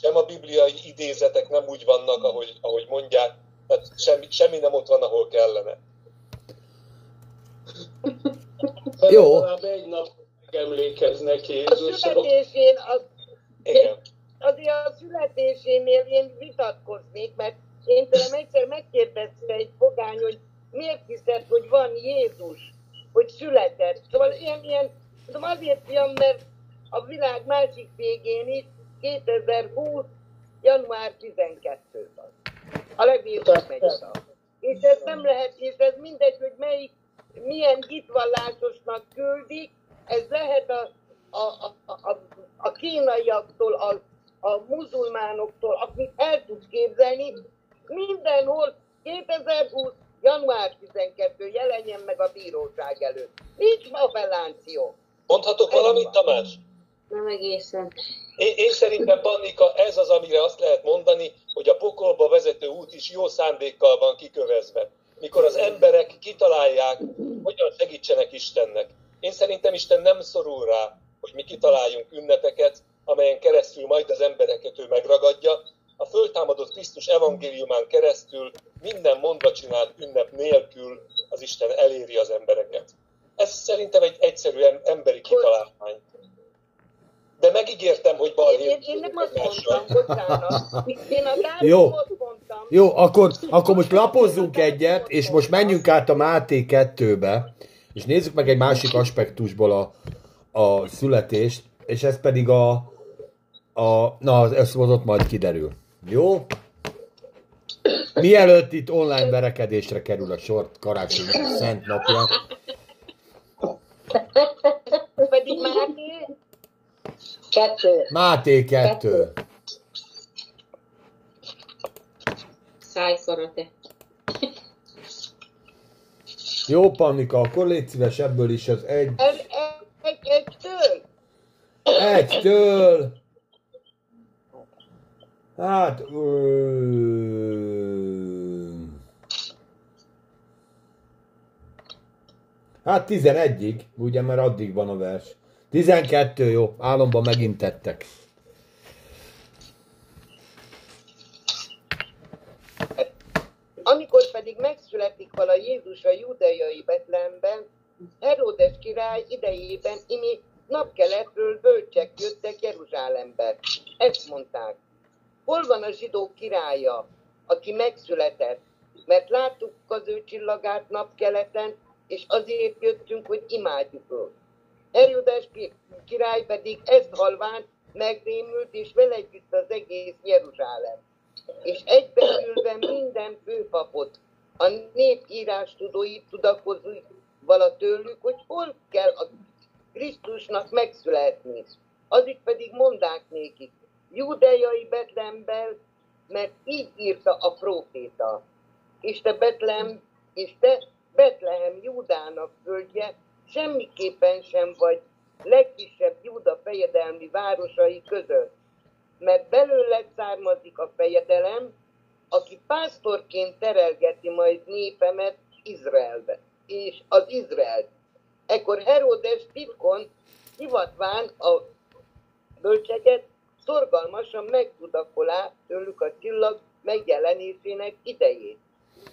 sem a bibliai idézetek nem úgy vannak, ahogy, ahogy mondják, tehát semmi, semmi nem ott van, ahol kellene. Jó. Legalább egy nap emlékeznek A Jézusra. születésén, az, Igen. azért a születésénél én vitatkoznék, mert én tőlem egyszer megkérdezte egy fogány, hogy miért hiszed, hogy van Jézus, hogy született. Szóval ilyen, ilyen, tudom azért fiam, mert a világ másik végén is 2020. január 12 van. A megy oda. És ez nem lehet, és ez mindegy, hogy melyik, milyen hitvallásosnak küldik, ez lehet a, a, a, a, a kínaiaktól, a, a muzulmánoktól, akit el tudsz képzelni, mindenhol 2020. január 12 jelenjen meg a bíróság előtt. Nincs appelláció. Mondhatok valamit, Tamás? Nem egészen. Én, én szerintem, Pannika, ez az, amire azt lehet mondani, hogy a pokolba vezető út is jó szándékkal van kikövezve. Mikor az emberek kitalálják, hogyan segítsenek Istennek. Én szerintem Isten nem szorul rá, hogy mi kitaláljunk ünnepeket, amelyen keresztül majd az embereket ő megragadja. A föltámadott Krisztus evangéliumán keresztül minden mondva csinált ünnep nélkül az Isten eléri az embereket. Ez szerintem egy egyszerű em- emberi kitalálmány. De megígértem, hogy balhé. én, én nem azt mondtam, bocsánat. Én a Jó. mondtam. Jó, akkor, akkor most lapozzunk egyet, és most menjünk át a Máté 2-be, és nézzük meg egy másik aspektusból a, a születést, és ez pedig a, a na, ez ott majd kiderül. Jó? Mielőtt itt online verekedésre kerül a sor karácsony szent napja. Pedig Máté, Kettő. Máté 2. Szájkarate. Jó, Pannika, akkor légy szíves ebből is az egy, egy, egy, egytől. egytől. Hát, ö... Hát 11-ig, ugye, mert addig van a vers. 12, jó, álomban megint tettek. Amikor pedig megszületik vala Jézus a judeiai Betlehemben, Heródes király idejében imi napkeletről bölcsek jöttek Jeruzsálembe. Ezt mondták. Hol van a zsidók királya, aki megszületett? Mert láttuk az ő csillagát napkeleten, és azért jöttünk, hogy imádjuk őt. Ki- király pedig ezt halván megrémült, és vele együtt az egész Jeruzsálem. És egybeülve minden főpapot, a nép írás tudóit tudakozik vala tőlük, hogy hol kell a Krisztusnak megszületni. Azik pedig mondák nékik, judejai Betlehemben, mert így írta a próféta. És te Betlehem, és te Betlehem Júdának földje, semmiképpen sem vagy legkisebb Júda fejedelmi városai között, mert belőled származik a fejedelem, aki pásztorként terelgeti majd népemet Izraelbe, és az Izraelt. Ekkor Herodes titkon hivatván a bölcseket szorgalmasan megtudakolá tőlük a csillag megjelenésének idejét.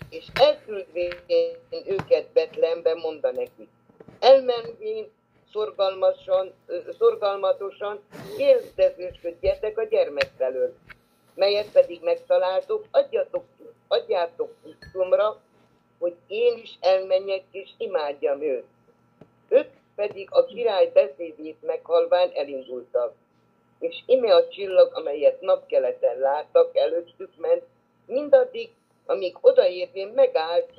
És elküldvén őket Betlehembe mondta nekik. Elmenvén szorgalmasan, szorgalmatosan kérdezősködjetek a gyermek felől, melyet pedig megtaláltok, adjatok, adjátok tisztumra, hogy én is elmenjek és imádjam őt. Ők pedig a király beszédét meghalván elindultak. És ime a csillag, amelyet napkeleten láttak, előttük ment, mindaddig, amíg odaérvén megállt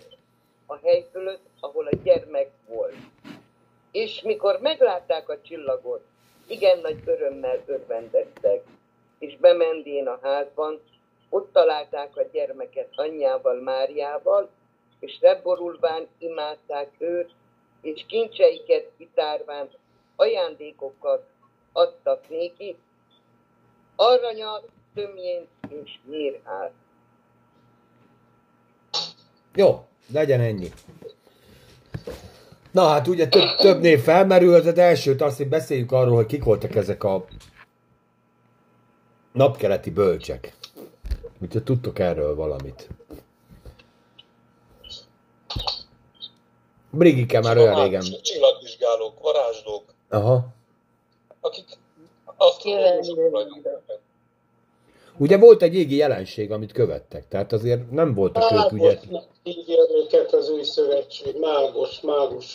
a hely fölött, ahol a gyermek volt. És mikor meglátták a csillagot, igen nagy örömmel örvendeztek, és bemendén a házban, ott találták a gyermeket anyjával, Máriával, és reborulván imádták őt, és kincseiket kitárván ajándékokat adtak néki, aranyat, tömjén és mírhát. Jó, legyen ennyi. Na hát ugye több, több név felmerült, az elsőt azt, hogy beszéljünk arról, hogy kik voltak ezek a napkeleti bölcsek. Úgyhogy tudtok erről valamit. Brigike már olyan régen. Csillagvizsgálók, varázslók, Aha. akik asztrológusok tulajdonképpen. Ugye volt egy égi jelenség, amit követtek, tehát azért nem voltak ők ugye... Mágosnak hívja őket az új szövetség. Mágos, mágus.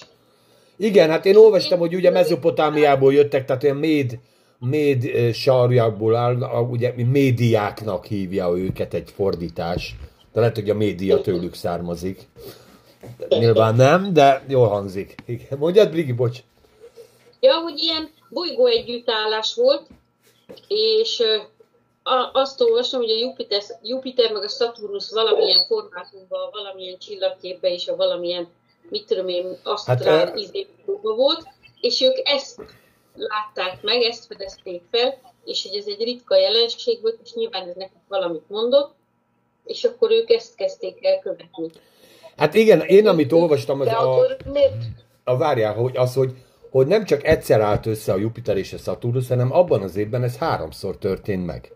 Igen, hát én olvastam, hogy ugye Mezopotámiából jöttek, tehát olyan méd, méd sarjakból áll, ugye médiáknak hívja őket egy fordítás. De lehet, hogy a média tőlük származik. Nyilván nem, de jól hangzik. Igen. Mondjad, Brigi, bocs. Ja, hogy ilyen bolygó együttállás volt, és a, azt olvasom, hogy a Jupiter, Jupiter meg a Saturnus valamilyen formátumban, valamilyen csillagképben és a valamilyen, mit tudom én, asztrál Hát, izéből volt, és ők ezt látták meg, ezt fedezték fel, és hogy ez egy ritka jelenség volt, és nyilván ez nekik valamit mondott, és akkor ők ezt kezdték el követni. Hát igen, én amit olvastam, az De a, akkor miért a várjál, hogy az, hogy, hogy nem csak egyszer állt össze a Jupiter és a Saturnus, hanem abban az évben ez háromszor történt meg.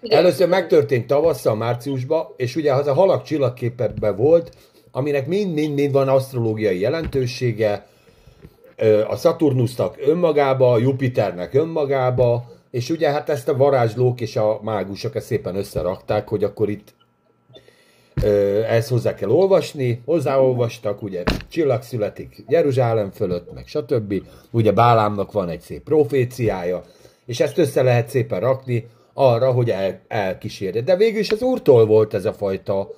Igen. Először megtörtént tavasszal, márciusban, és ugye az a halak csillagképekben volt, aminek mind-mind-mind van asztrológiai jelentősége, a Saturnusnak önmagába, a Jupiternek önmagába, és ugye hát ezt a varázslók és a mágusok ezt szépen összerakták, hogy akkor itt ö, ezt hozzá kell olvasni, hozzáolvastak, ugye csillag születik Jeruzsálem fölött, meg stb. Ugye Bálámnak van egy szép proféciája, és ezt össze lehet szépen rakni arra, hogy el, elkísérje. De végül is az úrtól volt ez a fajta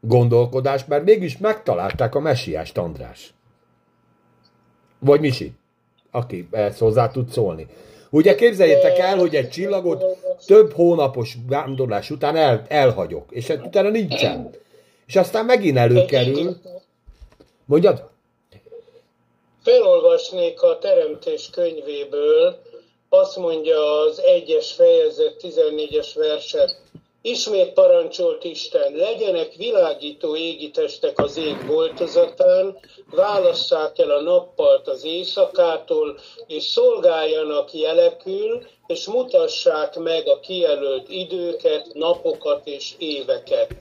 gondolkodás, mert mégis megtalálták a messiást, András. Vagy Misi, aki ezt hozzá tud szólni. Ugye képzeljétek el, hogy egy csillagot több hónapos vándorlás után el, elhagyok, és hát utána nincsen. És aztán megint előkerül. Mondjad? Felolvasnék a Teremtés könyvéből, azt mondja az egyes fejezet 14-es verset. Ismét parancsolt Isten, legyenek világító égitestek az ég boltozatán, válasszák el a nappalt az éjszakától, és szolgáljanak jelekül, és mutassák meg a kijelölt időket, napokat és éveket.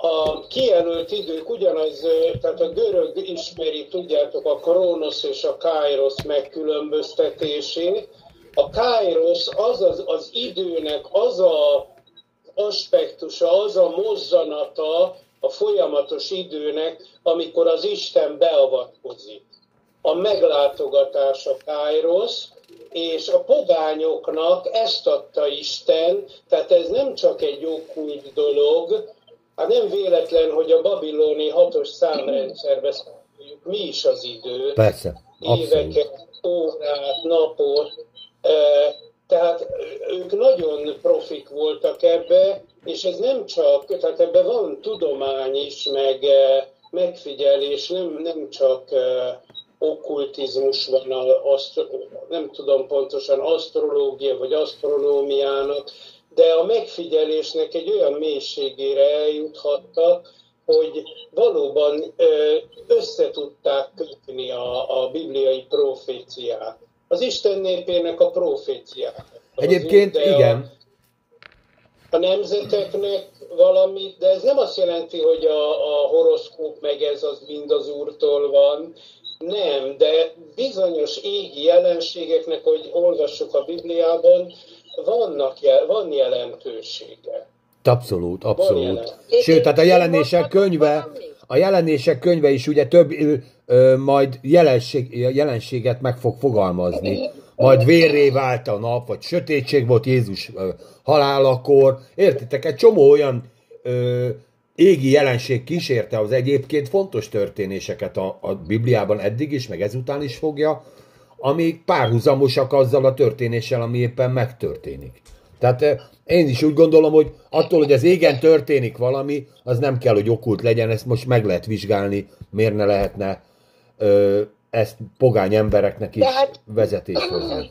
A kijelölt idők ugyanaz, tehát a görög ismeri, tudjátok, a Kronosz és a Kairos megkülönböztetését. A Kairos az az, az időnek az a aspektusa, az a mozzanata a folyamatos időnek, amikor az Isten beavatkozik. A meglátogatás a Kairos, és a pogányoknak ezt adta Isten, tehát ez nem csak egy okkult dolog, Hát nem véletlen, hogy a babiloni hatos számrendszerbe számoljuk mi is az idő, Persze, abszolút. éveket, órát, napot. Eh, Tehát ők nagyon profik voltak ebbe, és ez nem csak, tehát ebben van tudomány is, meg eh, megfigyelés, nem, nem csak eh, okkultizmus van, a, nem tudom pontosan, asztrológia vagy asztronómiának, de a megfigyelésnek egy olyan mélységére eljuthattak, hogy valóban összetudták kötni a, a bibliai proféciát. Az Isten népének a proféciát. Egyébként De igen, A, a nemzeteknek valamit, de ez nem azt jelenti, hogy a, a horoszkóp meg ez az mind az úrtól van, nem, de bizonyos égi jelenségeknek, hogy olvassuk a Bibliában, vannak, jel- van jelentősége. abszolút, abszolút. Sőt, tehát a jelenések könyve, a jelenések könyve is ugye több ö, ö, majd jelenség, jelenséget meg fog fogalmazni. Majd vérré vált a nap, vagy sötétség volt Jézus ö, halálakor. Értitek, egy csomó olyan ö, égi jelenség kísérte az egyébként fontos történéseket a, a Bibliában eddig is, meg ezután is fogja, amik párhuzamosak azzal a történéssel, ami éppen megtörténik. Tehát eh, én is úgy gondolom, hogy attól, hogy az égen történik valami, az nem kell, hogy okult legyen, ezt most meg lehet vizsgálni, miért ne lehetne ö, ezt pogány embereknek is hát- vezetés hozni.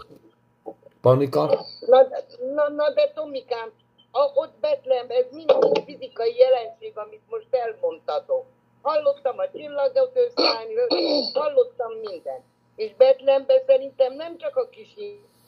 Panika? Na, na, na de Tomikám, a, ott Betlehem, ez mind, mind fizikai jelenség, amit most elmondtatok. Hallottam a csillagot összeállni, hallottam mindent. És Betlehemben szerintem nem csak a kis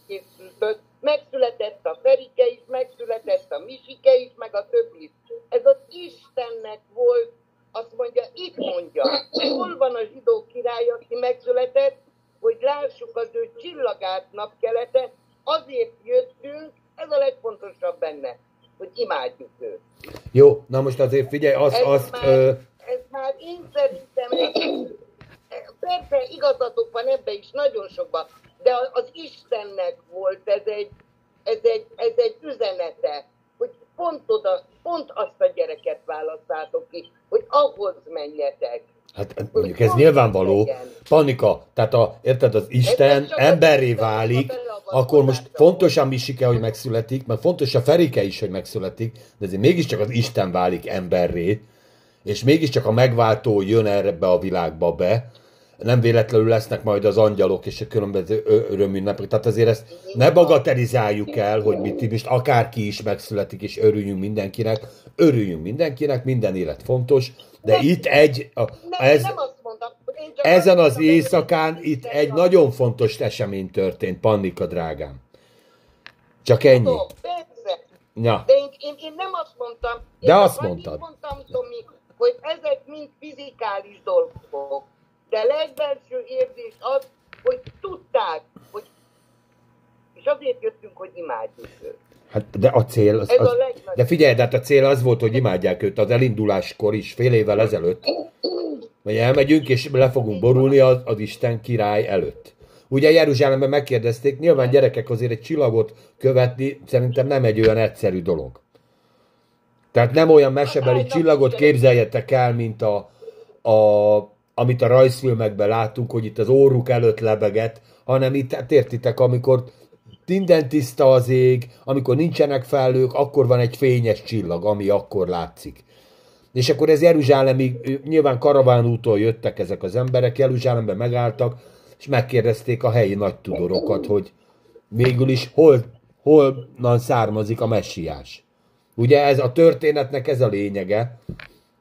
Jézus megszületett a Ferike is, megszületett a Misike is, meg a többi is. Ez az Istennek volt azt mondja, itt mondja, hol van a zsidó király, aki megszületett, hogy lássuk az ő csillagát napkeletet, azért jöttünk, ez a legfontosabb benne, hogy imádjuk őt. Jó, na most azért figyelj, azt, Ez, azt már, ö, ez már én szerintem, egy- persze igazatok van ebbe is nagyon sokban, de az Istennek volt ez egy, ez egy, ez egy üzenete, hogy pont oda, pont azt a gyereket választátok ki, hogy ahhoz menjetek. Hát mondjuk ez nyilvánvaló. Panika, tehát a, érted, az Isten emberré válik, akkor most fontos a Misike, hogy megszületik, meg fontos a Ferike is, hogy megszületik, de azért mégiscsak az Isten válik emberré, és mégiscsak a megváltó jön erre a világba be, nem véletlenül lesznek majd az angyalok és a különböző örömünnepek. Tehát azért ezt ne bagatelizáljuk el, hogy mit most akárki is megszületik, és örüljünk mindenkinek. Örüljünk mindenkinek, minden élet fontos, de itt egy, a, Nem, ez, nem azt mondtam, ezen az éjszakán itt egy nagyon fontos esemény történt, Pannika drágám. Csak ennyi. Ja. De én, én, én nem azt mondtam. Én De azt mondtad. mondtam, Tomi, hogy ezek mind fizikális dolgok. De legbelső érzés az, hogy tudták, hogy és azért jöttünk, hogy imádjuk őt. Hát, de a cél az, Ez az, a legnagyobb. De figyelj, de hát a cél az volt, hogy imádják őt az elinduláskor is, fél évvel ezelőtt. Hogy elmegyünk, és le fogunk borulni az, az Isten király előtt. Ugye Jeruzsálemben megkérdezték, nyilván gyerekek azért egy csillagot követni szerintem nem egy olyan egyszerű dolog. Tehát nem olyan mesebeli csillagot képzeljetek el, mint a, a, amit a rajzfilmekben látunk, hogy itt az óruk előtt lebeget, hanem itt, hát értitek, amikor minden tiszta az ég, amikor nincsenek felhők, akkor van egy fényes csillag, ami akkor látszik. És akkor ez Jeruzsálemig, nyilván karavánútól jöttek ezek az emberek, Jeruzsálemben megálltak, és megkérdezték a helyi nagy tudorokat, hogy végül is hol, honnan származik a messiás. Ugye ez a történetnek ez a lényege,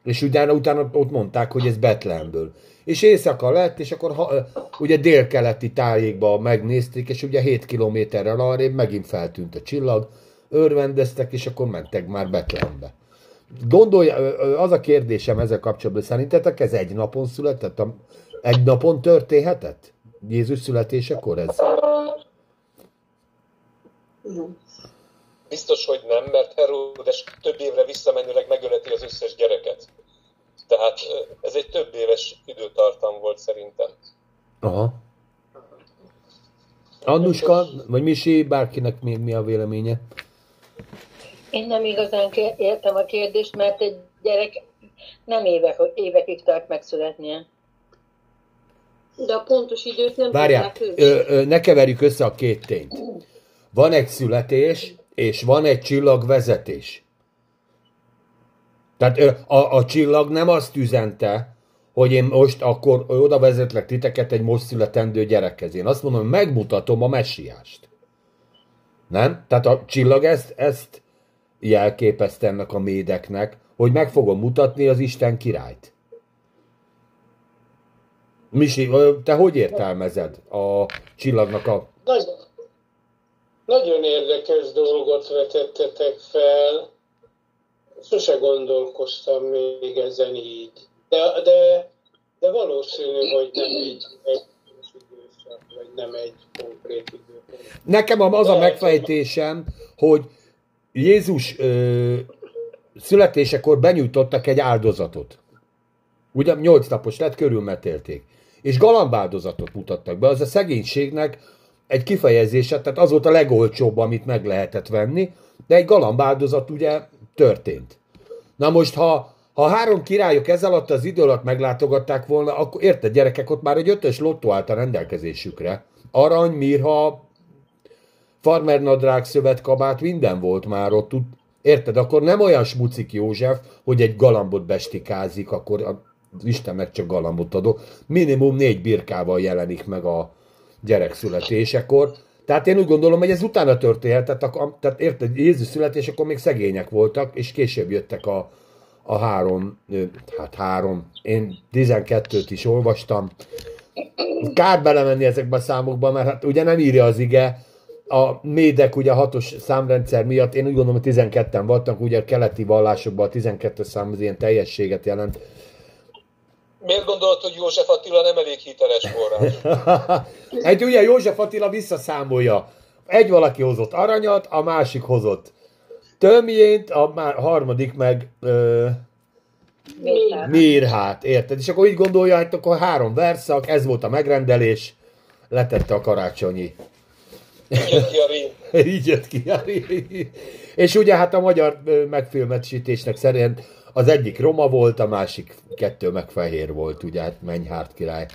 és utána, utána ott mondták, hogy ez Betlehemből. És éjszaka lett, és akkor ha, ugye délkeleti tájékba megnézték, és ugye 7 kilométerrel arrébb megint feltűnt a csillag, örvendeztek, és akkor mentek már Betlehembe. Gondolja, az a kérdésem ezzel kapcsolatban, szerintetek ez egy napon született? Egy napon történhetett? Jézus születésekor ez? Biztos, hogy nem, mert Herodes több évre visszamenőleg megöleti az összes gyereket. Tehát ez egy több éves időtartam volt szerintem. Aha. Annuska, vagy Misi, bárkinek még mi a véleménye? Én nem igazán értem a kérdést, mert egy gyerek nem évek, évekig tart megszületnie. De a pontos időt nem Várjál, ö, ne keverjük össze a két tényt. Van egy születés, és van egy csillagvezetés. Tehát a, a csillag nem azt üzente, hogy én most akkor oda vezetlek titeket egy most születendő gyerekhez. Én azt mondom, hogy megmutatom a messiást. Nem? Tehát a csillag ezt, ezt jelképezte ennek a médeknek, hogy meg fogom mutatni az Isten királyt. Misi, te hogy értelmezed a csillagnak a... Nagyon, nagyon érdekes dolgot vetettetek fel. Sose gondolkoztam még ezen így. De, de, de valószínű, hogy nem egy, egy időszak, vagy nem egy konkrét időpont. Nekem az a megfejtésem, hogy Jézus ö, születésekor benyújtottak egy áldozatot. Ugye nyolc napos lett, körülmetélték. És galambáldozatot mutattak be. Az a szegénységnek egy kifejezése, tehát az volt a legolcsóbb, amit meg lehetett venni, de egy galambáldozat ugye történt. Na most, ha, ha a három királyok ez alatt az idő alatt meglátogatták volna, akkor érted, gyerekek, ott már egy ötös lottó állt a rendelkezésükre. Arany, mirha, farmernadrág, szövetkabát, minden volt már ott. Érted? Akkor nem olyan smucik József, hogy egy galambot bestikázik, akkor az Istennek csak galambot adok. Minimum négy birkával jelenik meg a gyerek születésekor. Tehát én úgy gondolom, hogy ez utána történhetett, akkor- tehát érted, Jézus születésekor még szegények voltak, és később jöttek a, a három, hát három, én 12-t is olvastam. Kár belemenni ezekbe a számokba, mert hát ugye nem írja az ige, a médek ugye a hatos számrendszer miatt, én úgy gondolom, hogy 12-en voltak, ugye a keleti vallásokban a 12 szám az ilyen teljességet jelent. Miért gondolod, hogy József Attila nem elég hiteles forrás? *laughs* Egy ugye József Attila visszaszámolja. Egy valaki hozott aranyat, a másik hozott tömjént, a má- harmadik meg ö, mirhát, érted? És akkor így gondolja, hát akkor három verszak, ez volt a megrendelés, letette a karácsonyi. Jött ki a *laughs* így jött ki. És ugye hát a magyar megfilmesítésnek szerint az egyik roma volt, a másik kettő meg fehér volt, ugye hát Menyhárt király,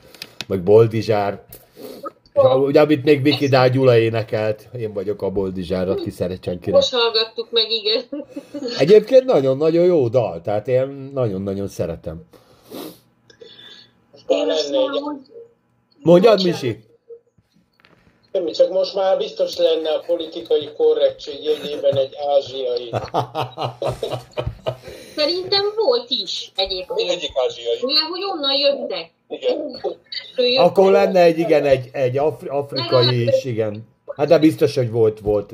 meg Boldizsár. És a- ugye, amit még Viki Dál Gyula énekelt, én vagyok a Boldizsár, aki szeretsen király. Most hallgattuk meg, igen. Egyébként nagyon-nagyon jó dal, tehát én nagyon-nagyon szeretem. Én azt mondom, Mondjad, Misi? Semmi, csak most már biztos lenne a politikai korrektség jegyében egy ázsiai. *laughs* Szerintem volt is egyébként. Egyik ázsiai. Ugye, hogy onnan jöttek. Igen. Ő jött- Akkor lenne egy, igen, egy, egy afri, afrikai is, igen. Hát de biztos, hogy volt, volt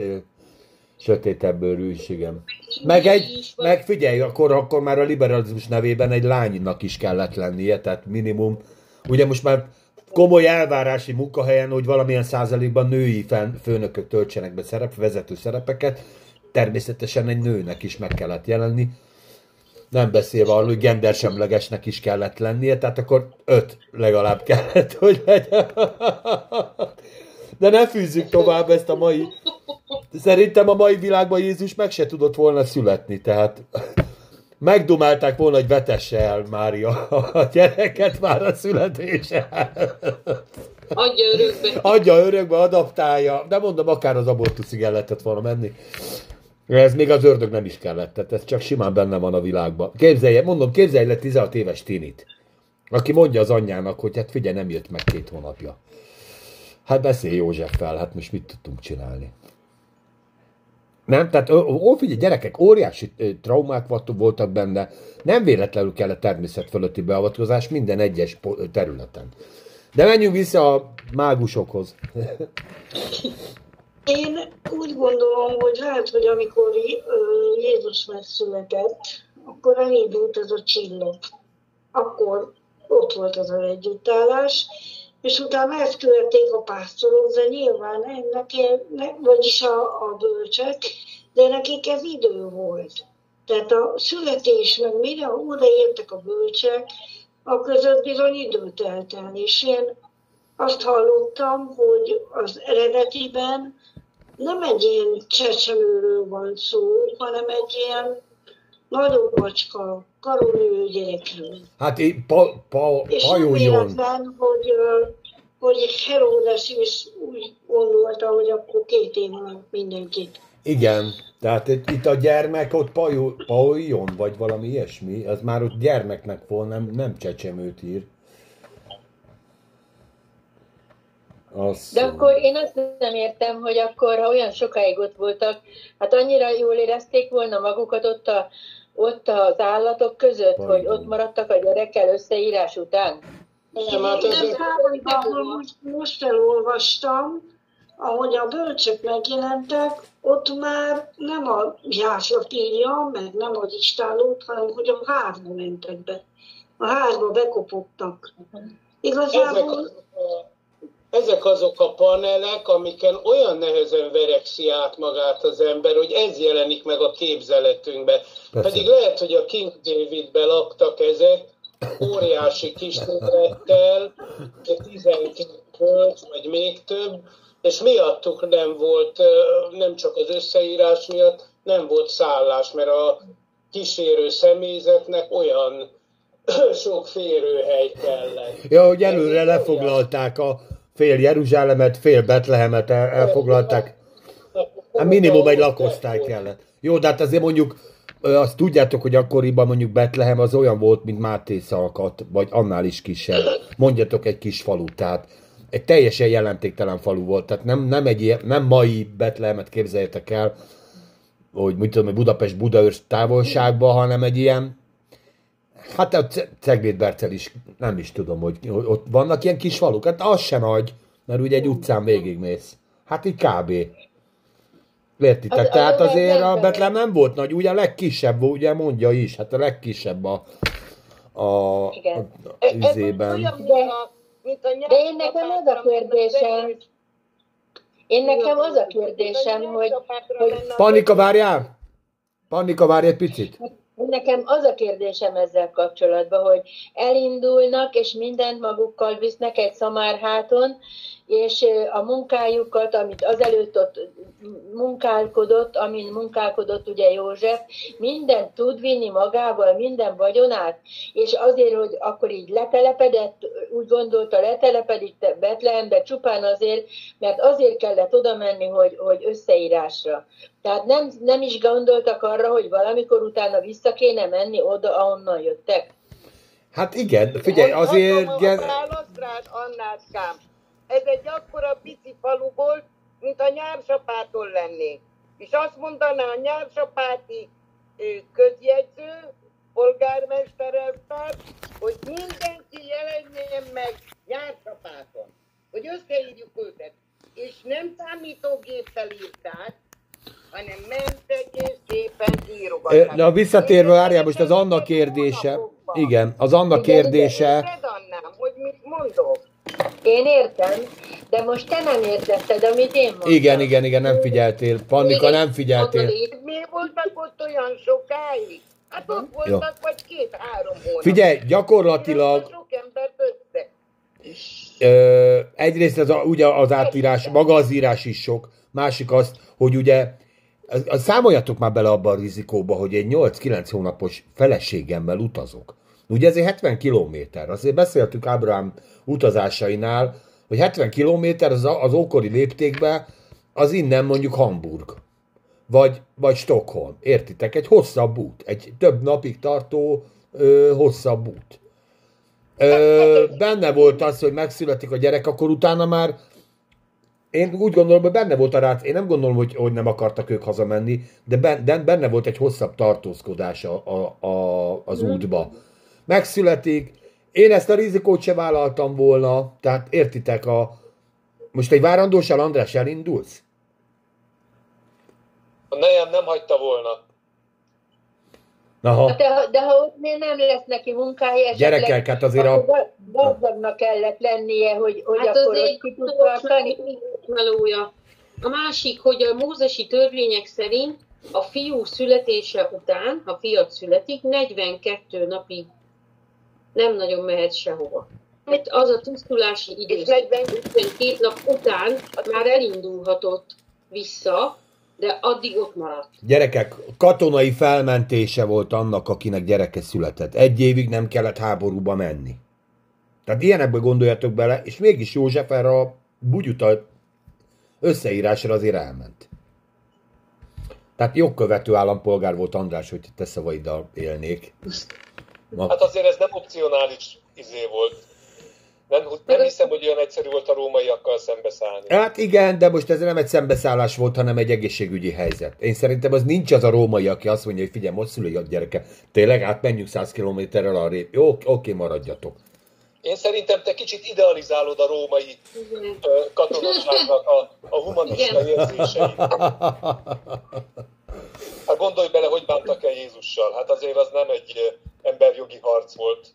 sötétebb bőrű is, igen. Meg egy, meg figyelj, akkor, akkor már a liberalizmus nevében egy lánynak is kellett lennie, tehát minimum. Ugye most már komoly elvárási munkahelyen, hogy valamilyen százalékban női főnökök töltsenek be szerep, vezető szerepeket, természetesen egy nőnek is meg kellett jelenni. Nem beszélve arról, hogy gendersemlegesnek is kellett lennie, tehát akkor öt legalább kellett, hogy legyen. De ne fűzzük tovább ezt a mai... Szerintem a mai világban Jézus meg se tudott volna születni, tehát megdumálták volna, hogy vetesse el Mária a gyereket már a születése. Adja örökbe. Adja örökbe, adaptálja, de mondom, akár az abortuszig el lehetett volna menni. Ez még az ördög nem is kellett, tehát ez csak simán benne van a világban. Képzelje, mondom, képzelj le 16 éves tinit, aki mondja az anyjának, hogy hát figyelj, nem jött meg két hónapja. Hát beszélj Józseffel, hát most mit tudtunk csinálni? Nem, tehát ó, figyelj, gyerekek, óriási traumák voltak benne, nem véletlenül kell a természet fölötti beavatkozás minden egyes területen. De menjünk vissza a mágusokhoz. *laughs* Én úgy gondolom, hogy lehet, hogy amikor Jézus megszületett, akkor elindult ez a csillag. Akkor ott volt az az együttállás, és utána ezt követték a pásztorok, de nyilván ennek, ne, vagyis a, a bölcsek, de nekik ez idő volt. Tehát a születés, meg mire odaértek a bölcsek, a között bizony idő telt el, és én azt hallottam, hogy az eredetiben nem egy ilyen csecsemőről van szó, hanem egy ilyen nagyobb macska, karolő gyerekről. Hát így pa, pa, És nem véletlen, hogy, hogy Herodes is úgy gondolta, hogy akkor két év alatt mindenkit. Igen, tehát itt a gyermek ott pajol, pajoljon, vagy valami ilyesmi, az már ott gyermeknek volna, nem, nem csecsemőt ír. Az De akkor én azt nem értem, hogy akkor, ha olyan sokáig ott voltak, hát annyira jól érezték volna magukat ott, a, ott az állatok között, Pardon. hogy ott maradtak a gyerekkel összeírás után. Nem, hát ez, most, most elolvastam, ahogy a bölcsök megjelentek, ott már nem a jászlat írja, meg nem az istálót, hanem hogy a házba mentek be. A házba bekopogtak. ezek, Igazából ezek azok a panelek, amiken olyan nehezen verekszi át magát az ember, hogy ez jelenik meg a képzeletünkbe. Persze. Pedig lehet, hogy a King Davidbe laktak ezek, óriási kis területtel, 12 bölcs, vagy még több, és miattuk nem volt, nem csak az összeírás miatt, nem volt szállás, mert a kísérő személyzetnek olyan *clears throat* sok férőhely kellett. Ja, hogy előre lefoglalták a fél Jeruzsálemet, fél Betlehemet, el, elfoglalták. Hát minimum egy lakosztály kellett. Jó, de hát azért mondjuk, azt tudjátok, hogy akkoriban mondjuk Betlehem az olyan volt, mint Máté Szalkat, vagy annál is kisebb. Mondjatok egy kis falut, tehát egy teljesen jelentéktelen falu volt, tehát nem, nem egy ilyen, nem mai Betlehemet képzeljétek el, hogy mit tudom, Budapest Budaörs távolságban, hanem egy ilyen, hát a Ce- Ceglédbercel is, nem is tudom, hogy, hogy ott vannak ilyen kis faluk, hát az se nagy, mert ugye egy utcán végigmész. Hát így kb. Értitek? Az- az Tehát azért a nem- Betlehem nem volt nagy, ugye a legkisebb, ugye mondja is, hát a legkisebb a, a, Igen. a, a mint De- de én nekem az a kérdésem, Én nekem az a kérdésem, hogy, hogy Pannika, várjál! Pannika, várj egy picit. Nekem az a kérdésem ezzel kapcsolatban, hogy elindulnak, és mindent magukkal visznek egy szamárháton, és a munkájukat, amit azelőtt ott munkálkodott, amin munkálkodott ugye József, mindent tud vinni magával, minden vagyonát, és azért, hogy akkor így letelepedett, úgy gondolta, letelepedik Betlehembe csupán azért, mert azért kellett oda menni, hogy, hogy összeírásra. Tehát nem, nem is gondoltak arra, hogy valamikor utána vissza kéne menni oda, ahonnan jöttek. Hát igen, figyelj, azért... Adom a választ rád, Annáskám. Ez egy akkora pici falu volt, mint a nyársapától lennénk. És azt mondaná a nyársapáti közjegyző, polgármester elvtárs, hogy mindenki jelenjen meg nyársapáton, hogy összeírjuk őket. És nem számítógéppel írták, hanem mentek és szépen írogatták. Na visszatérve, várjál, most az Anna kérdése. Igen, az Anna kérdése. Érted, Annám, hogy mit mondok? Én értem, de most te nem értetted, amit én mondtam. Igen, igen, igen, nem figyeltél. Pannika, nem figyeltél. Miért voltak ott olyan sokáig? Hát ott voltak vagy két-három hónap. Figyelj, gyakorlatilag Sok embert össze. Ö, egyrészt az, a, ugye az átírás, maga az írás is sok, másik az, hogy ugye számoljatok már bele abba a rizikóba, hogy egy 8-9 hónapos feleségemmel utazok. Ugye ez egy 70 kilométer. Azért beszéltük Ábrám utazásainál, hogy 70 kilométer az, az ókori léptékben az innen mondjuk Hamburg. Vagy, vagy Stockholm. Értitek? Egy hosszabb út. Egy több napig tartó ö, hosszabb út. Ö, benne volt az, hogy megszületik a gyerek, akkor utána már én úgy gondolom, hogy benne volt a rác, én nem gondolom, hogy, hogy nem akartak ők hazamenni, de ben- de benne volt egy hosszabb tartózkodás a, a, a, az útba. Megszületik, én ezt a rizikót se vállaltam volna, tehát értitek, a, most egy várandóssal, András, elindulsz? A nejem nem hagyta volna. Aha. De, ha- de ha ott még nem lesz neki munkája, esetleg, Gyerekek, hát azért a- gazdagnak kellett lennie, hogy, hogy Hát akkor azért ott ki tud tartani. A másik, hogy a mózesi törvények szerint a fiú születése után, ha fiat születik, 42 napig nem nagyon mehet sehova. Hát az a tisztulási időszak. 40 52 nap után már elindulhatott vissza, de addig ott maradt. Gyerekek, katonai felmentése volt annak, akinek gyereke született. Egy évig nem kellett háborúba menni. Tehát ilyenekbe gondoljatok bele, és mégis József erre a bugyuta összeírásra azért elment. Tehát jogkövető állampolgár volt András, hogy te szavaiddal élnék. Ma, Hát azért ez nem opcionális izé volt. Nem, nem hiszem, hogy olyan egyszerű volt a rómaiakkal szembeszállni. Hát igen, de most ez nem egy szembeszállás volt, hanem egy egészségügyi helyzet. Én szerintem az nincs az a római, aki azt mondja, hogy figyelj, most szülj a gyereke. Tényleg, hát menjünk 100 kilométerrel arrébb. Jó, oké, maradjatok. Én szerintem te kicsit idealizálod a római ö, katonaságnak a, a humanista Igen. érzéseit. Hát gondolj bele, hogy bántak el Jézussal. Hát azért az nem egy emberjogi harc volt.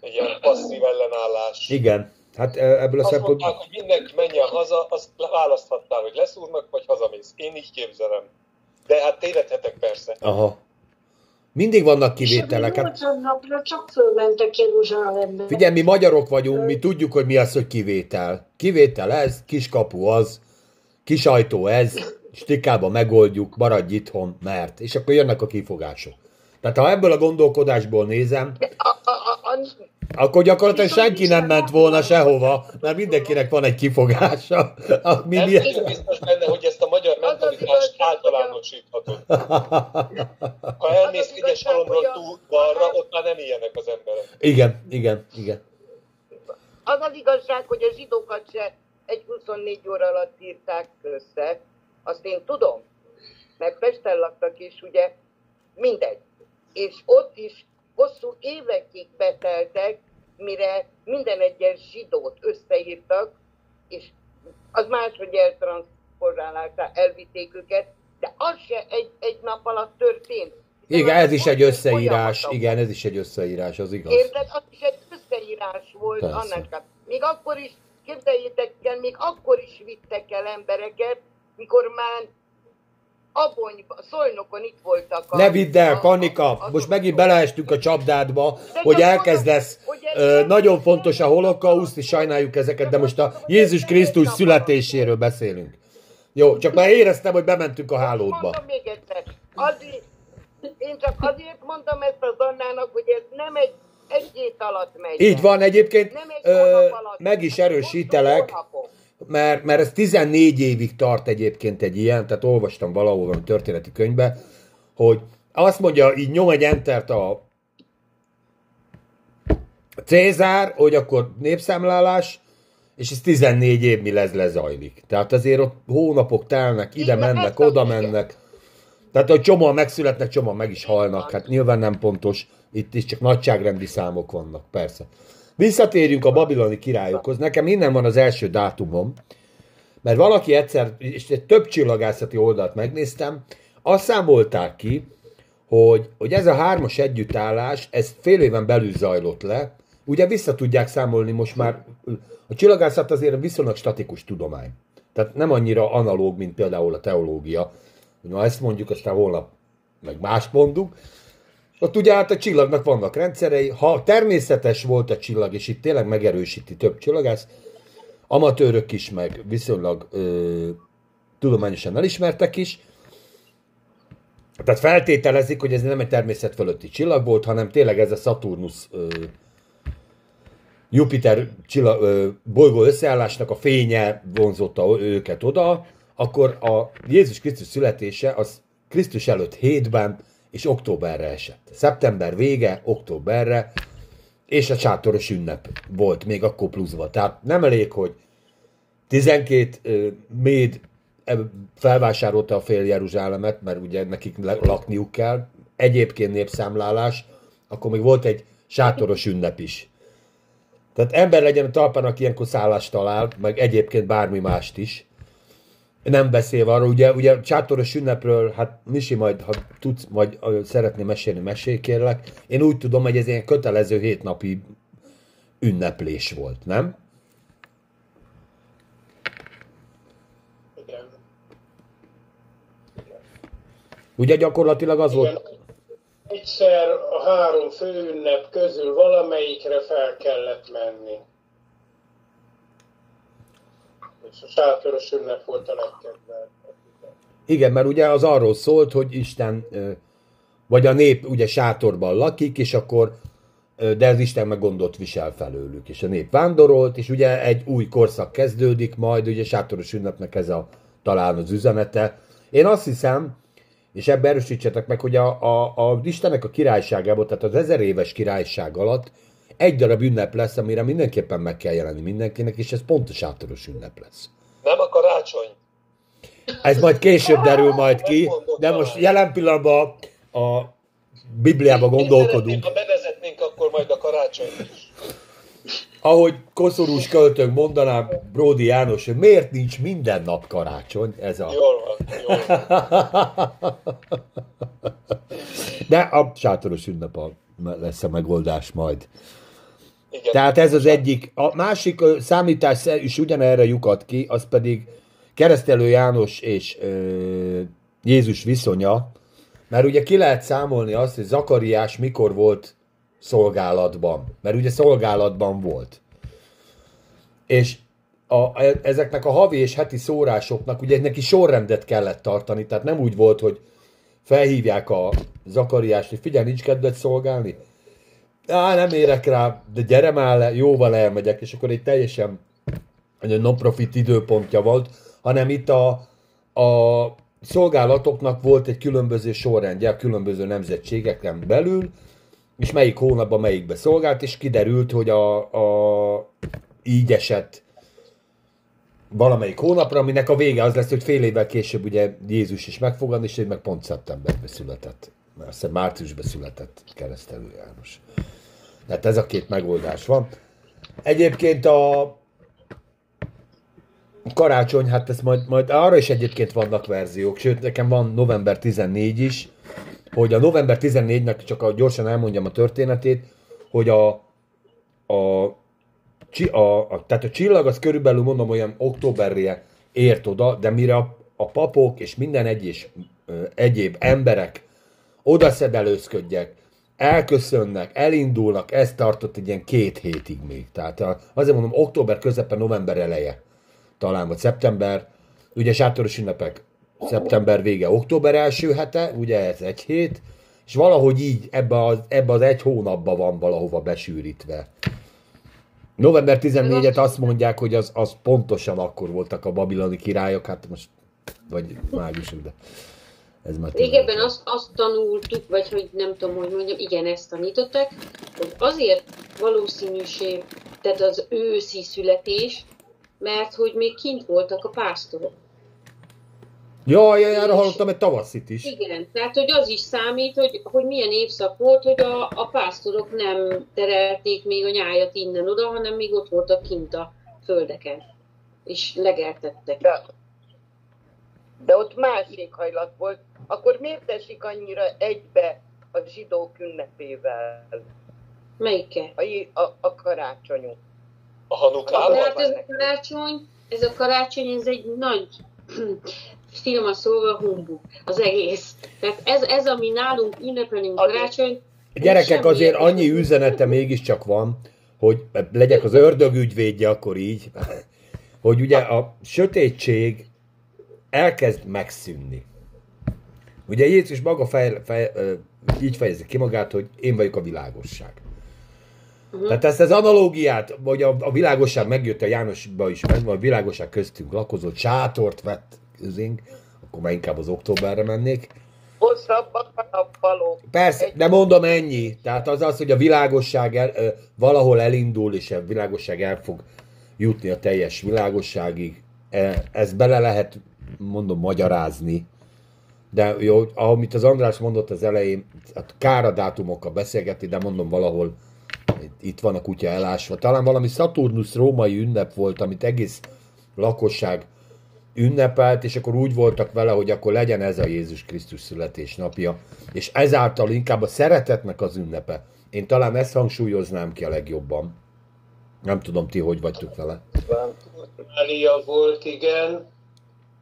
Egy ilyen passzív ellenállás. Igen, hát e- ebből a Azt szempontból... mondták, hogy mindenki menjen haza, azt választhattál, hogy leszúrnak, vagy hazamész. Én így képzelem. De hát tévedhetek persze. Aha. Mindig vannak kivételek. Hát 80 napra csak fölmentek Jeruzsálembe. figyelj, mi magyarok vagyunk, mi tudjuk, hogy mi az, hogy kivétel. Kivétel ez, kiskapu az, kis ajtó ez, stikába megoldjuk, maradj itthon, mert. És akkor jönnek a kifogások. Tehát ha ebből a gondolkodásból nézem, A, a, a, a, akkor gyakorlatilag senki nem ment volna sehova, mert mindenkinek van egy kifogása. *laughs* A- Mi, Nem biztos benne, hogy ezt a magyar mentalitást általánosíthatod. Ha elmész egyes halomról túl balra, ott már nem ilyenek az emberek. Igen, igen, igen. az az igazság, hogy a zsidókat se egy 24 óra alatt írták össze. Azt én tudom, mert Pesten laktak is, ugye, mindegy. És ott is hosszú évekig beteltek, mire minden egyes zsidót összeírtak, és az más, hogy eltranszportálták, elvitték őket, de az se egy, egy nap alatt történt. Igen, ez is egy összeírás, igen, ez is egy összeírás, az igaz. Érted? Az is egy összeírás volt Persze. annak. Még akkor is, képzeljétek el, még akkor is vittek el embereket, mikor már Abonyba, Szolnokon itt voltak. a- Ne vidd el, a- Pannika, a- most a- megint beleestünk a csapdádba, De hogy elkezdesz, mondom, hogy ö, nagyon fontos a holokauszt, és sajnáljuk ezeket, de most a Jézus Krisztus születéséről beszélünk. Jó, csak már éreztem, hogy bementünk a hálódba. Mondom még egyszer, azért, én csak azért mondtam ezt az Annának, hogy ez nem egy egy hét alatt megy. Így van, egyébként Nem egy ö, meg is erősítelek, Hónapok. Mert, mert ez 14 évig tart egyébként egy ilyen, tehát olvastam valahol valami történeti könyvbe, hogy azt mondja, így nyom egy entert a Cézár, hogy akkor népszámlálás, és ez 14 év mi lesz lezajlik. Tehát azért ott hónapok telnek, ide Igen, mennek, az oda mennek. Tehát, hogy csomóan megszületnek, csomóan meg is halnak. Hát nyilván nem pontos, itt is csak nagyságrendi számok vannak, persze. Visszatérjünk a babiloni királyokhoz. Nekem innen van az első dátumom, mert valaki egyszer, és egy több csillagászati oldalt megnéztem, azt számolták ki, hogy, hogy ez a hármas együttállás, ez fél éven belül zajlott le. Ugye vissza tudják számolni most már, a csillagászat azért viszonylag statikus tudomány. Tehát nem annyira analóg, mint például a teológia. Ma ezt mondjuk, aztán holnap meg más mondunk. Ott ugye hát a csillagnak vannak rendszerei. Ha természetes volt a csillag, és itt tényleg megerősíti több csillagász, amatőrök is, meg viszonylag ö, tudományosan elismertek is, tehát feltételezik, hogy ez nem egy természet fölötti csillag volt, hanem tényleg ez a Saturnus ö, Jupiter csillag, ö, bolygó összeállásnak a fénye vonzotta őket oda, akkor a Jézus Krisztus születése az Krisztus előtt hétben és októberre esett. Szeptember vége, októberre, és a sátoros ünnep volt még akkor pluszban. Tehát nem elég, hogy 12 ö, méd felvásárolta a fél Jeruzsálemet, mert ugye nekik lakniuk kell, egyébként népszámlálás, akkor még volt egy sátoros ünnep is. Tehát ember legyen talpán, aki ilyenkor szállást talál, meg egyébként bármi mást is. Nem beszélve arról, ugye, ugye a sátoros ünnepről, hát Misi majd, ha tudsz, majd szeretné mesélni, mesélj kérlek. Én úgy tudom, hogy ez ilyen kötelező hétnapi ünneplés volt, nem? Igen. Ugye gyakorlatilag az volt, Igen. Egyszer a három főünnep közül valamelyikre fel kellett menni. És a sátoros ünnep volt a legkedveltebb. Igen, mert ugye az arról szólt, hogy Isten, vagy a nép ugye sátorban lakik, és akkor, de az Isten meg gondot visel felőlük, és a nép vándorolt, és ugye egy új korszak kezdődik majd, ugye sátoros ünnepnek ez a talán az üzenete. Én azt hiszem, és ebbe erősítsetek meg, hogy a, a, a Istennek a királyságában, tehát az ezer éves királyság alatt egy darab ünnep lesz, amire mindenképpen meg kell jelenni mindenkinek, és ez pont a sátoros ünnep lesz. Nem a karácsony. Ez majd később derül majd ki, de most jelen pillanatban a Bibliába gondolkodunk. Ha bevezetnénk, akkor majd a karácsony is. Ahogy koszorús költőnk mondaná Bródi János, hogy miért nincs minden nap karácsony, ez a... Jól van, jól van. De a sátoros ünnep a, lesz a megoldás majd. Igen. Tehát ez az egyik. A másik számítás is ugyanerre lyukat ki, az pedig keresztelő János és ö, Jézus viszonya, mert ugye ki lehet számolni azt, hogy Zakariás mikor volt szolgálatban, mert ugye szolgálatban volt. És a, e- ezeknek a havi és heti szórásoknak ugye neki sorrendet kellett tartani, tehát nem úgy volt, hogy felhívják a Zakariást, hogy figyelj, nincs kedved szolgálni? Á, nem érek rá, de gyere már le, jóval elmegyek, és akkor egy teljesen egy non-profit időpontja volt, hanem itt a, a szolgálatoknak volt egy különböző sorrendje a különböző nemzetségeken belül, és melyik hónapban melyikbe szolgált, és kiderült, hogy a, a így esett valamelyik hónapra, aminek a vége az lesz, hogy fél évvel később ugye Jézus is megfogad, és ő meg pont szeptemberben született. Mert azt hiszem márciusban született keresztelő János. Tehát ez a két megoldás van. Egyébként a karácsony, hát ez majd, majd arra is egyébként vannak verziók, sőt nekem van november 14 is, hogy a november 14-nek csak a, gyorsan elmondjam a történetét, hogy a, a, a, a, tehát a csillag az körülbelül mondom olyan októberre ért oda, de mire a, a papok és minden egyes egyéb emberek odaszedelőzködjek, elköszönnek, elindulnak, ez tartott egy ilyen két hétig még. Tehát azért mondom, október közepe, november eleje. Talán, vagy szeptember, ugye sátoros ünnepek szeptember vége, október első hete, ugye ez egy hét, és valahogy így ebbe az, ebbe az egy hónapba van valahova besűrítve. November 14-et azt mondják, hogy az, az pontosan akkor voltak a babiloni királyok, hát most, vagy mágusok, de ez már Régebben azt, azt tanultuk, vagy hogy nem tudom, hogy mondjam, igen, ezt tanították, hogy azért valószínűség, tehát az őszi születés, mert hogy még kint voltak a pásztorok. Jaj, jaj, arra hallottam egy tavaszit is. Igen, tehát hogy az is számít, hogy, hogy milyen évszak volt, hogy a, a pásztorok nem terelték még a nyájat innen-oda, hanem még ott voltak kint a földeken, és legeltettek. De, de ott más éghajlat volt. Akkor miért esik annyira egybe a zsidók ünnepével? Melyike? A, a, a karácsonyuk. A hanukában? De hát ez a karácsony, ez a karácsony, ez egy nagy *clears throat* film a szóval humbug, az egész. Tehát ez, ez ami nálunk ünnepelünk karácsony, Gyerekek, azért értelme. annyi üzenete mégiscsak van, hogy legyek az ördög ügyvédje, akkor így, *laughs* hogy ugye a sötétség elkezd megszűnni. Ugye Jézus maga fej, fej, így fejezi ki magát, hogy én vagyok a világosság. Mhm. Tehát ezt az analógiát, vagy a, a világosság megjött a Jánosba is, meg, a világosság köztünk lakozott, sátort vett közénk, akkor már inkább az októberre mennék. Hosszabbak a. Persze, de mondom ennyi. Tehát az az, hogy a világosság el, ö, valahol elindul, és a világosság el fog jutni a teljes világosságig. E, ezt bele lehet, mondom, magyarázni. De jó, amit az András mondott az elején, hát kár a dátumokkal beszélgetni, de mondom valahol itt van a kutya elásva. Talán valami Saturnus római ünnep volt, amit egész lakosság ünnepelt, és akkor úgy voltak vele, hogy akkor legyen ez a Jézus Krisztus születésnapja, és ezáltal inkább a szeretetnek az ünnepe. Én talán ezt hangsúlyoznám ki a legjobban. Nem tudom, ti hogy vagytok vele. Mária volt, igen,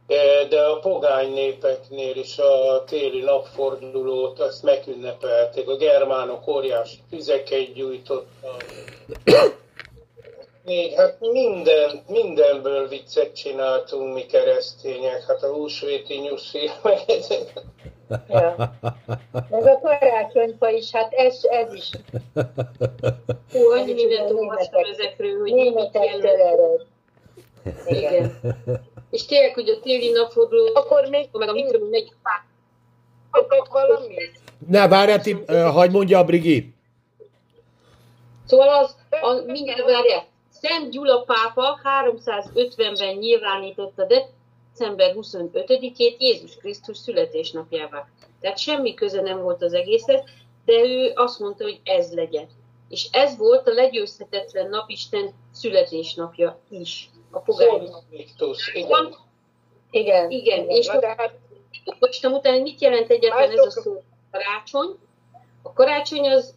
de, de a pogány népeknél is a téli napfordulót azt megünnepelték. A germánok óriási tüzeket gyújtottak. *coughs* Még, hát minden, mindenből viccet csináltunk mi keresztények, hát a húsvéti nyuszi, meg ezek. Ja. Meg a karácsonyfa is, hát ez, ez is *laughs* Hú, annyi Ez mindent olvastam ezekről, hogy mi mit németektől jelent. ered. Igen. *laughs* És tényleg, hogy a téli napforduló, Akkor még meg a egy pár mondtak valamit? Ne, várjál, ti, uh, hagyd mondja a Brigi. Szóval az, a, mindjárt várjál, Szent Gyula pápa 350-ben nyilvánította december 25-ét Jézus Krisztus születésnapjává. Tehát semmi köze nem volt az egészhez, de ő azt mondta, hogy ez legyen. És ez volt a legyőzhetetlen napisten születésnapja is. A pogány. Viktus, igen. Igen. Igen, és de hát olvastam utána, mit jelent egyáltalán ez a szó karácsony. A karácsony az,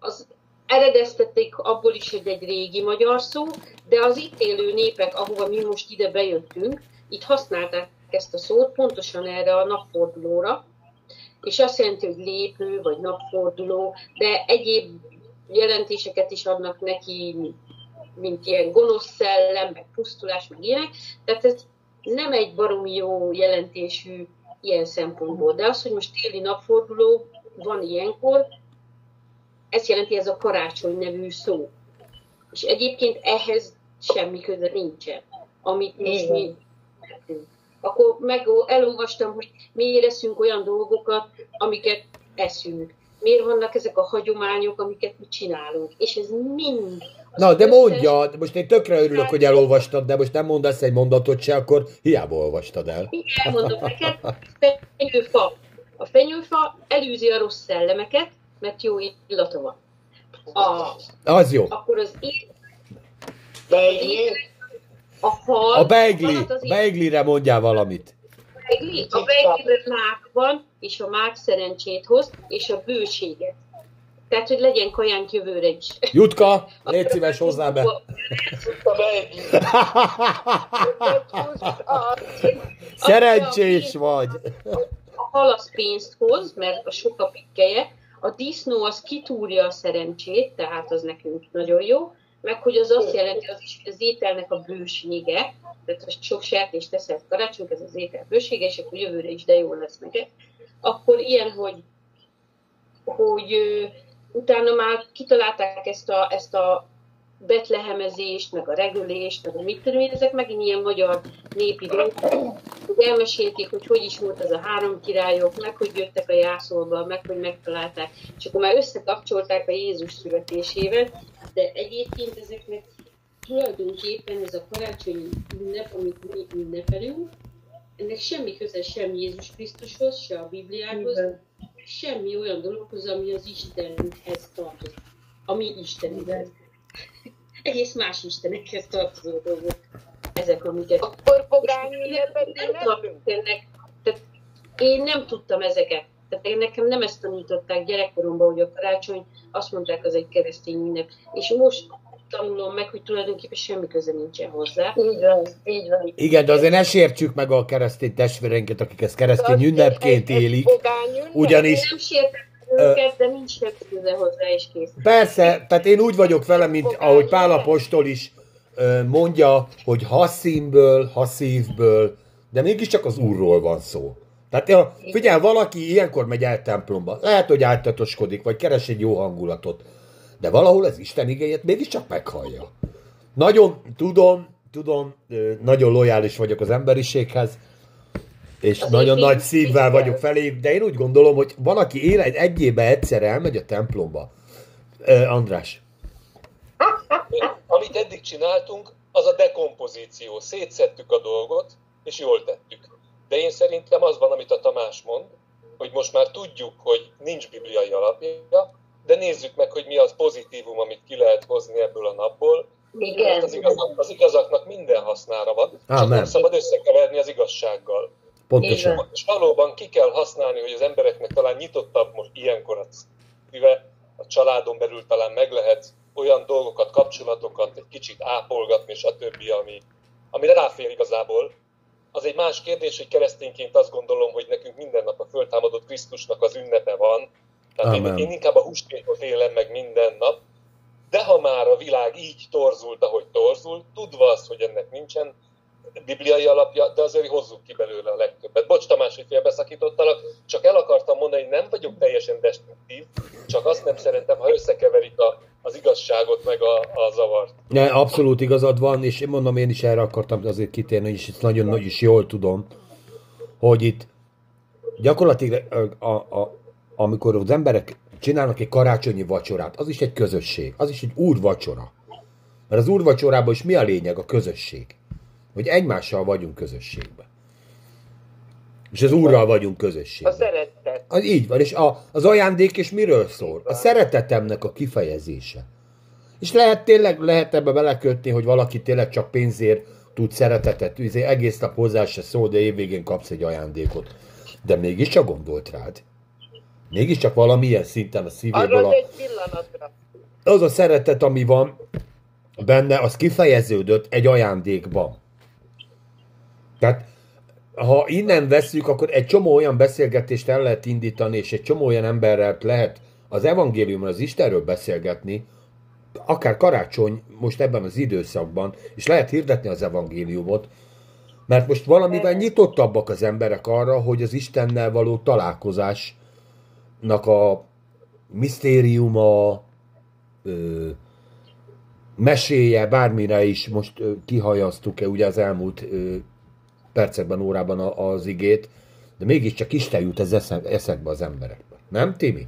az eredeztették abból is, hogy egy régi magyar szó, de az itt élő népek, ahova mi most ide bejöttünk, itt használták ezt a szót pontosan erre a napfordulóra, és azt jelenti, hogy lépő, vagy napforduló, de egyéb jelentéseket is adnak neki, mint ilyen gonosz szellem, meg pusztulás, meg ilyenek. Tehát ez nem egy baromi jó jelentésű ilyen szempontból. De az, hogy most téli napforduló van ilyenkor, ezt jelenti ez a karácsony nevű szó. És egyébként ehhez semmi köze nincsen, amit most mi. Akkor meg elolvastam, hogy miért eszünk olyan dolgokat, amiket eszünk. Miért vannak ezek a hagyományok, amiket mi csinálunk. És ez mind. Na, de mondja, most én tökre örülök, hogy elolvastad, de most nem mondasz egy mondatot se, akkor hiába olvastad el. elmondom neked, fenyőfa. A fenyőfa elűzi a rossz szellemeket, mert jó illata van. A, Az jó. akkor az ég, Beigli, a hal, A beigli, beiglire mondjál valamit. a begliben mák van, és a mák szerencsét hoz, és a bőséget. Tehát, hogy legyen kajánk jövőre is. Jutka, *laughs* légy szíves hozzá be. Szerencsés vagy. A hal az pénzt hoz, mert a sok a pikkeje, a disznó az kitúrja a szerencsét, tehát az nekünk nagyon jó, meg hogy az azt jelenti, az is, az ételnek a bősége, tehát ha sok sertést teszel karácsony, ez az étel bősége, és akkor jövőre is de jól lesz neked, akkor ilyen, hogy, hogy utána már kitalálták ezt a, ezt a betlehemezést, meg a regülést, meg a mit tudom én, ezek megint ilyen magyar népi dolgok, elmesélték, hogy hogy is volt az a három királyok, meg hogy jöttek a jászolba, meg hogy megtalálták, és akkor már összekapcsolták a Jézus születésével, de egyébként ezeknek tulajdonképpen ez a karácsonyi ünnep, amit mi ünnepelünk, ennek semmi köze sem Jézus Krisztushoz, se a Bibliához, semmi olyan dologhoz, ami az Istenhez tartozik. Ami Istenhez. Egész más Istenekhez tartozó dolgok. Ezek, amiket... Akkor pogány nem, nem ennek, tehát én nem tudtam ezeket. Tehát én nekem nem ezt tanították gyerekkoromban, hogy a karácsony, azt mondták, az egy keresztény ünnep. És most tanulom meg, hogy tulajdonképpen semmi köze nincsen hozzá. Így van, így van. Igen, de azért ne sértsük meg a keresztény testvéreinket, akik ezt keresztény ünnepként élik. Ugyanis Nem sértem őket, de nincs semmi köze hozzá, és kész. Persze, tehát én úgy vagyok vele, mint ahogy Pál apostol is mondja, hogy haszínből, haszívből, de mégiscsak az Úrról van szó. Tehát figyelj, valaki ilyenkor megy el templomba, lehet, hogy áltatoskodik, vagy keres egy jó hangulatot, de valahol az Isten igényét mégiscsak meghallja. Nagyon tudom, tudom, nagyon lojális vagyok az emberiséghez, és Az nagyon nagy szívvel vagyok felé, de én úgy gondolom, hogy van, aki élet egy évben egyszer elmegy a templomba. András. Amit eddig csináltunk, az a dekompozíció. Szétszettük a dolgot, és jól tettük. De én szerintem az van, amit a Tamás mond, hogy most már tudjuk, hogy nincs bibliai alapja, de nézzük meg, hogy mi az pozitívum, amit ki lehet hozni ebből a napból. Mert Igen. az, igazak, az igazaknak minden hasznára van, csak Amen. nem szabad összekeverni az igazsággal. Pontosan. Igen. És valóban ki kell használni, hogy az embereknek talán nyitottabb most ilyenkor a szíve, a családon belül talán meg lehet olyan dolgokat, kapcsolatokat egy kicsit ápolgatni, stb., ami, amire ráfér igazából. Az egy más kérdés, hogy keresztényként azt gondolom, hogy nekünk minden nap a föltámadott Krisztusnak az ünnepe van. Tehát én, Amen. én inkább a húsvétot élem meg minden nap, de ha már a világ így torzult, ahogy torzult, tudva azt, hogy ennek nincsen bibliai alapja, de azért hozzuk ki belőle a legtöbbet. Bocs Tamás, hogy félbeszakítottalak, csak el akartam mondani, hogy nem vagyok teljesen destruktív, csak azt nem szeretem, ha összekeverik a, az igazságot meg a, a zavart. Ne, abszolút igazad van, és én mondom, én is erre akartam azért kitérni, és ezt nagyon nagy is jól tudom, hogy itt gyakorlatilag a, a, amikor az emberek csinálnak egy karácsonyi vacsorát, az is egy közösség, az is egy úrvacsora. Mert az úrvacsorában is mi a lényeg? A közösség. Hogy egymással vagyunk közösségben. És az úrral vagyunk A közösségben. szeretet. Az így van, és a, az ajándék is miről szól? A szeretetemnek a kifejezése. És lehet tényleg, lehet ebbe belekötni, hogy valaki tényleg csak pénzért tud szeretetet, izé, egész nap hozzá se szól, de évvégén kapsz egy ajándékot. De mégiscsak gondolt rád. Mégiscsak valamilyen szinten a szívéből a, egy pillanatra. az a szeretet, ami van benne, az kifejeződött egy ajándékban. Tehát, ha innen veszük, akkor egy csomó olyan beszélgetést el lehet indítani, és egy csomó olyan emberrel lehet az evangéliumon, az Istenről beszélgetni, akár karácsony most ebben az időszakban, és lehet hirdetni az evangéliumot, mert most valamivel nyitottabbak az emberek arra, hogy az Istennel való találkozásnak a misztériuma, ö, meséje, bármire is most kihajaztuk-e ugye az elmúlt ö, percekben, órában a, az igét, de mégiscsak Isten jut ez esze, eszekbe az emberekbe. Nem, Timi?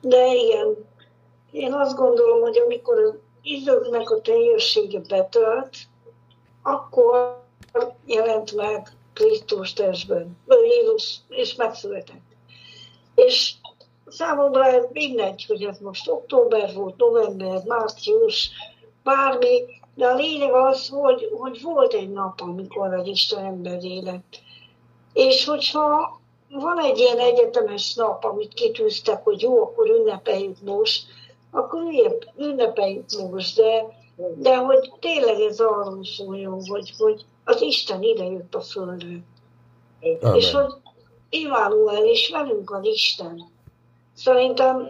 De igen, én azt gondolom, hogy amikor az időknek a teljessége betölt, akkor jelent meg Krisztus testben, Jézus, és megszületett. És számomra ez mindegy, hogy ez most október volt, november, március, bármi, De a lényeg az, hogy, hogy volt egy nap, amikor az Isten ember lett. És hogyha van egy ilyen egyetemes nap, amit kitűztek, hogy jó, akkor ünnepeljük most, akkor ünnepeljük most, de, de hogy tényleg ez arról szóljon, hogy, hogy az Isten idejött a Földre. Amen. És hogy Immanuel és velünk az Isten. Szerintem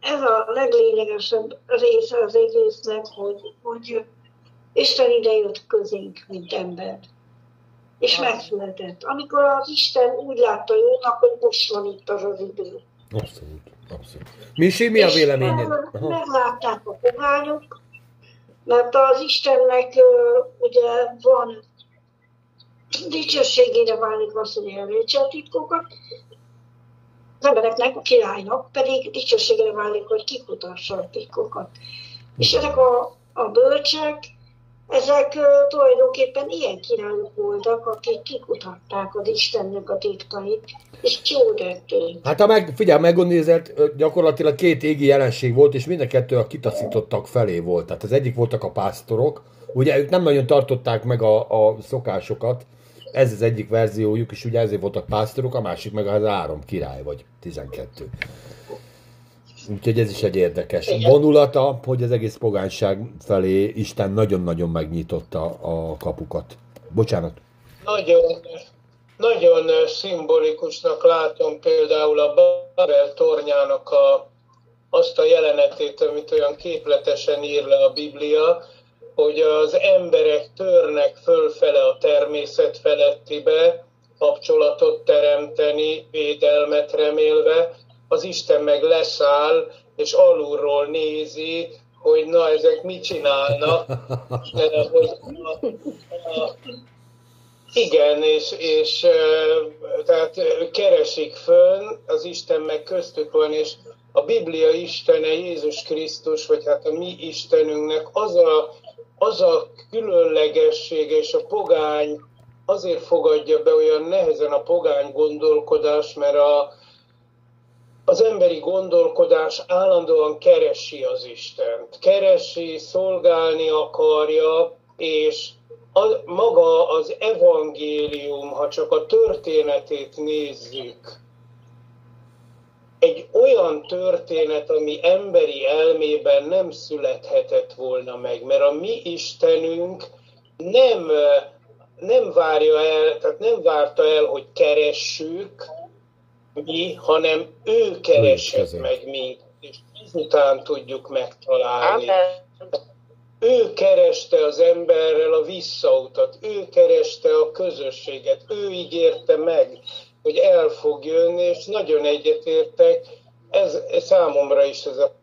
ez a leglényegesebb része az egésznek, hogy, hogy Isten idejött közénk, mint ember. És megszületett. Amikor az Isten úgy látta jónak, hogy most van itt az az idő. Abszolút, abszolút. Misi, mi a véleményed? Meglátták a pogányok, mert az Istennek ugye van dicsőségére válik hogy elrejtse a titkokat, az embereknek, a királynak pedig dicsőségére válik, hogy kikutassa a titkokat. És ezek a, a bölcsek, ezek tulajdonképpen ilyen királyok voltak, akik kikutatták az Istennek a titkait, és jó tették. Hát ha meg, figyelj, megnézed, gyakorlatilag két égi jelenség volt, és mind a kettő a kitaszítottak felé volt. Tehát az egyik voltak a pásztorok, ugye ők nem nagyon tartották meg a, a szokásokat, ez az egyik verziójuk, és ugye ezért voltak pásztorok, a másik meg az három király, vagy tizenkettő. Úgyhogy ez is egy érdekes vonulata, hogy az egész pogányság felé Isten nagyon-nagyon megnyitotta a kapukat. Bocsánat. Nagyon, nagyon szimbolikusnak látom például a Babel tornyának a, azt a jelenetét, amit olyan képletesen ír le a Biblia, hogy az emberek törnek fölfele a természet felettibe, kapcsolatot teremteni, védelmet remélve, az Isten meg leszáll, és alulról nézi, hogy na, ezek mit csinálnak, hogy a, a, igen, és, és tehát keresik fönn, az Isten meg köztük van, és a Biblia Istene, Jézus Krisztus, vagy hát a mi Istenünknek az a az a különlegesség és a pogány azért fogadja be olyan nehezen a pogány gondolkodás, mert a, az emberi gondolkodás állandóan keresi az Istent. Keresi, szolgálni akarja, és a, maga az evangélium, ha csak a történetét nézzük, egy olyan történet, ami emberi elmében nem születhetett volna meg, mert a mi Istenünk nem, nem várja el, tehát nem várta el, hogy keressük mi, hanem ő keresett meg minket, és ezután tudjuk megtalálni. Amen. Ő kereste az emberrel a visszautat, ő kereste a közösséget, ő ígérte meg, hogy el fog jönni, és nagyon egyetértek, ez, ez számomra is ez a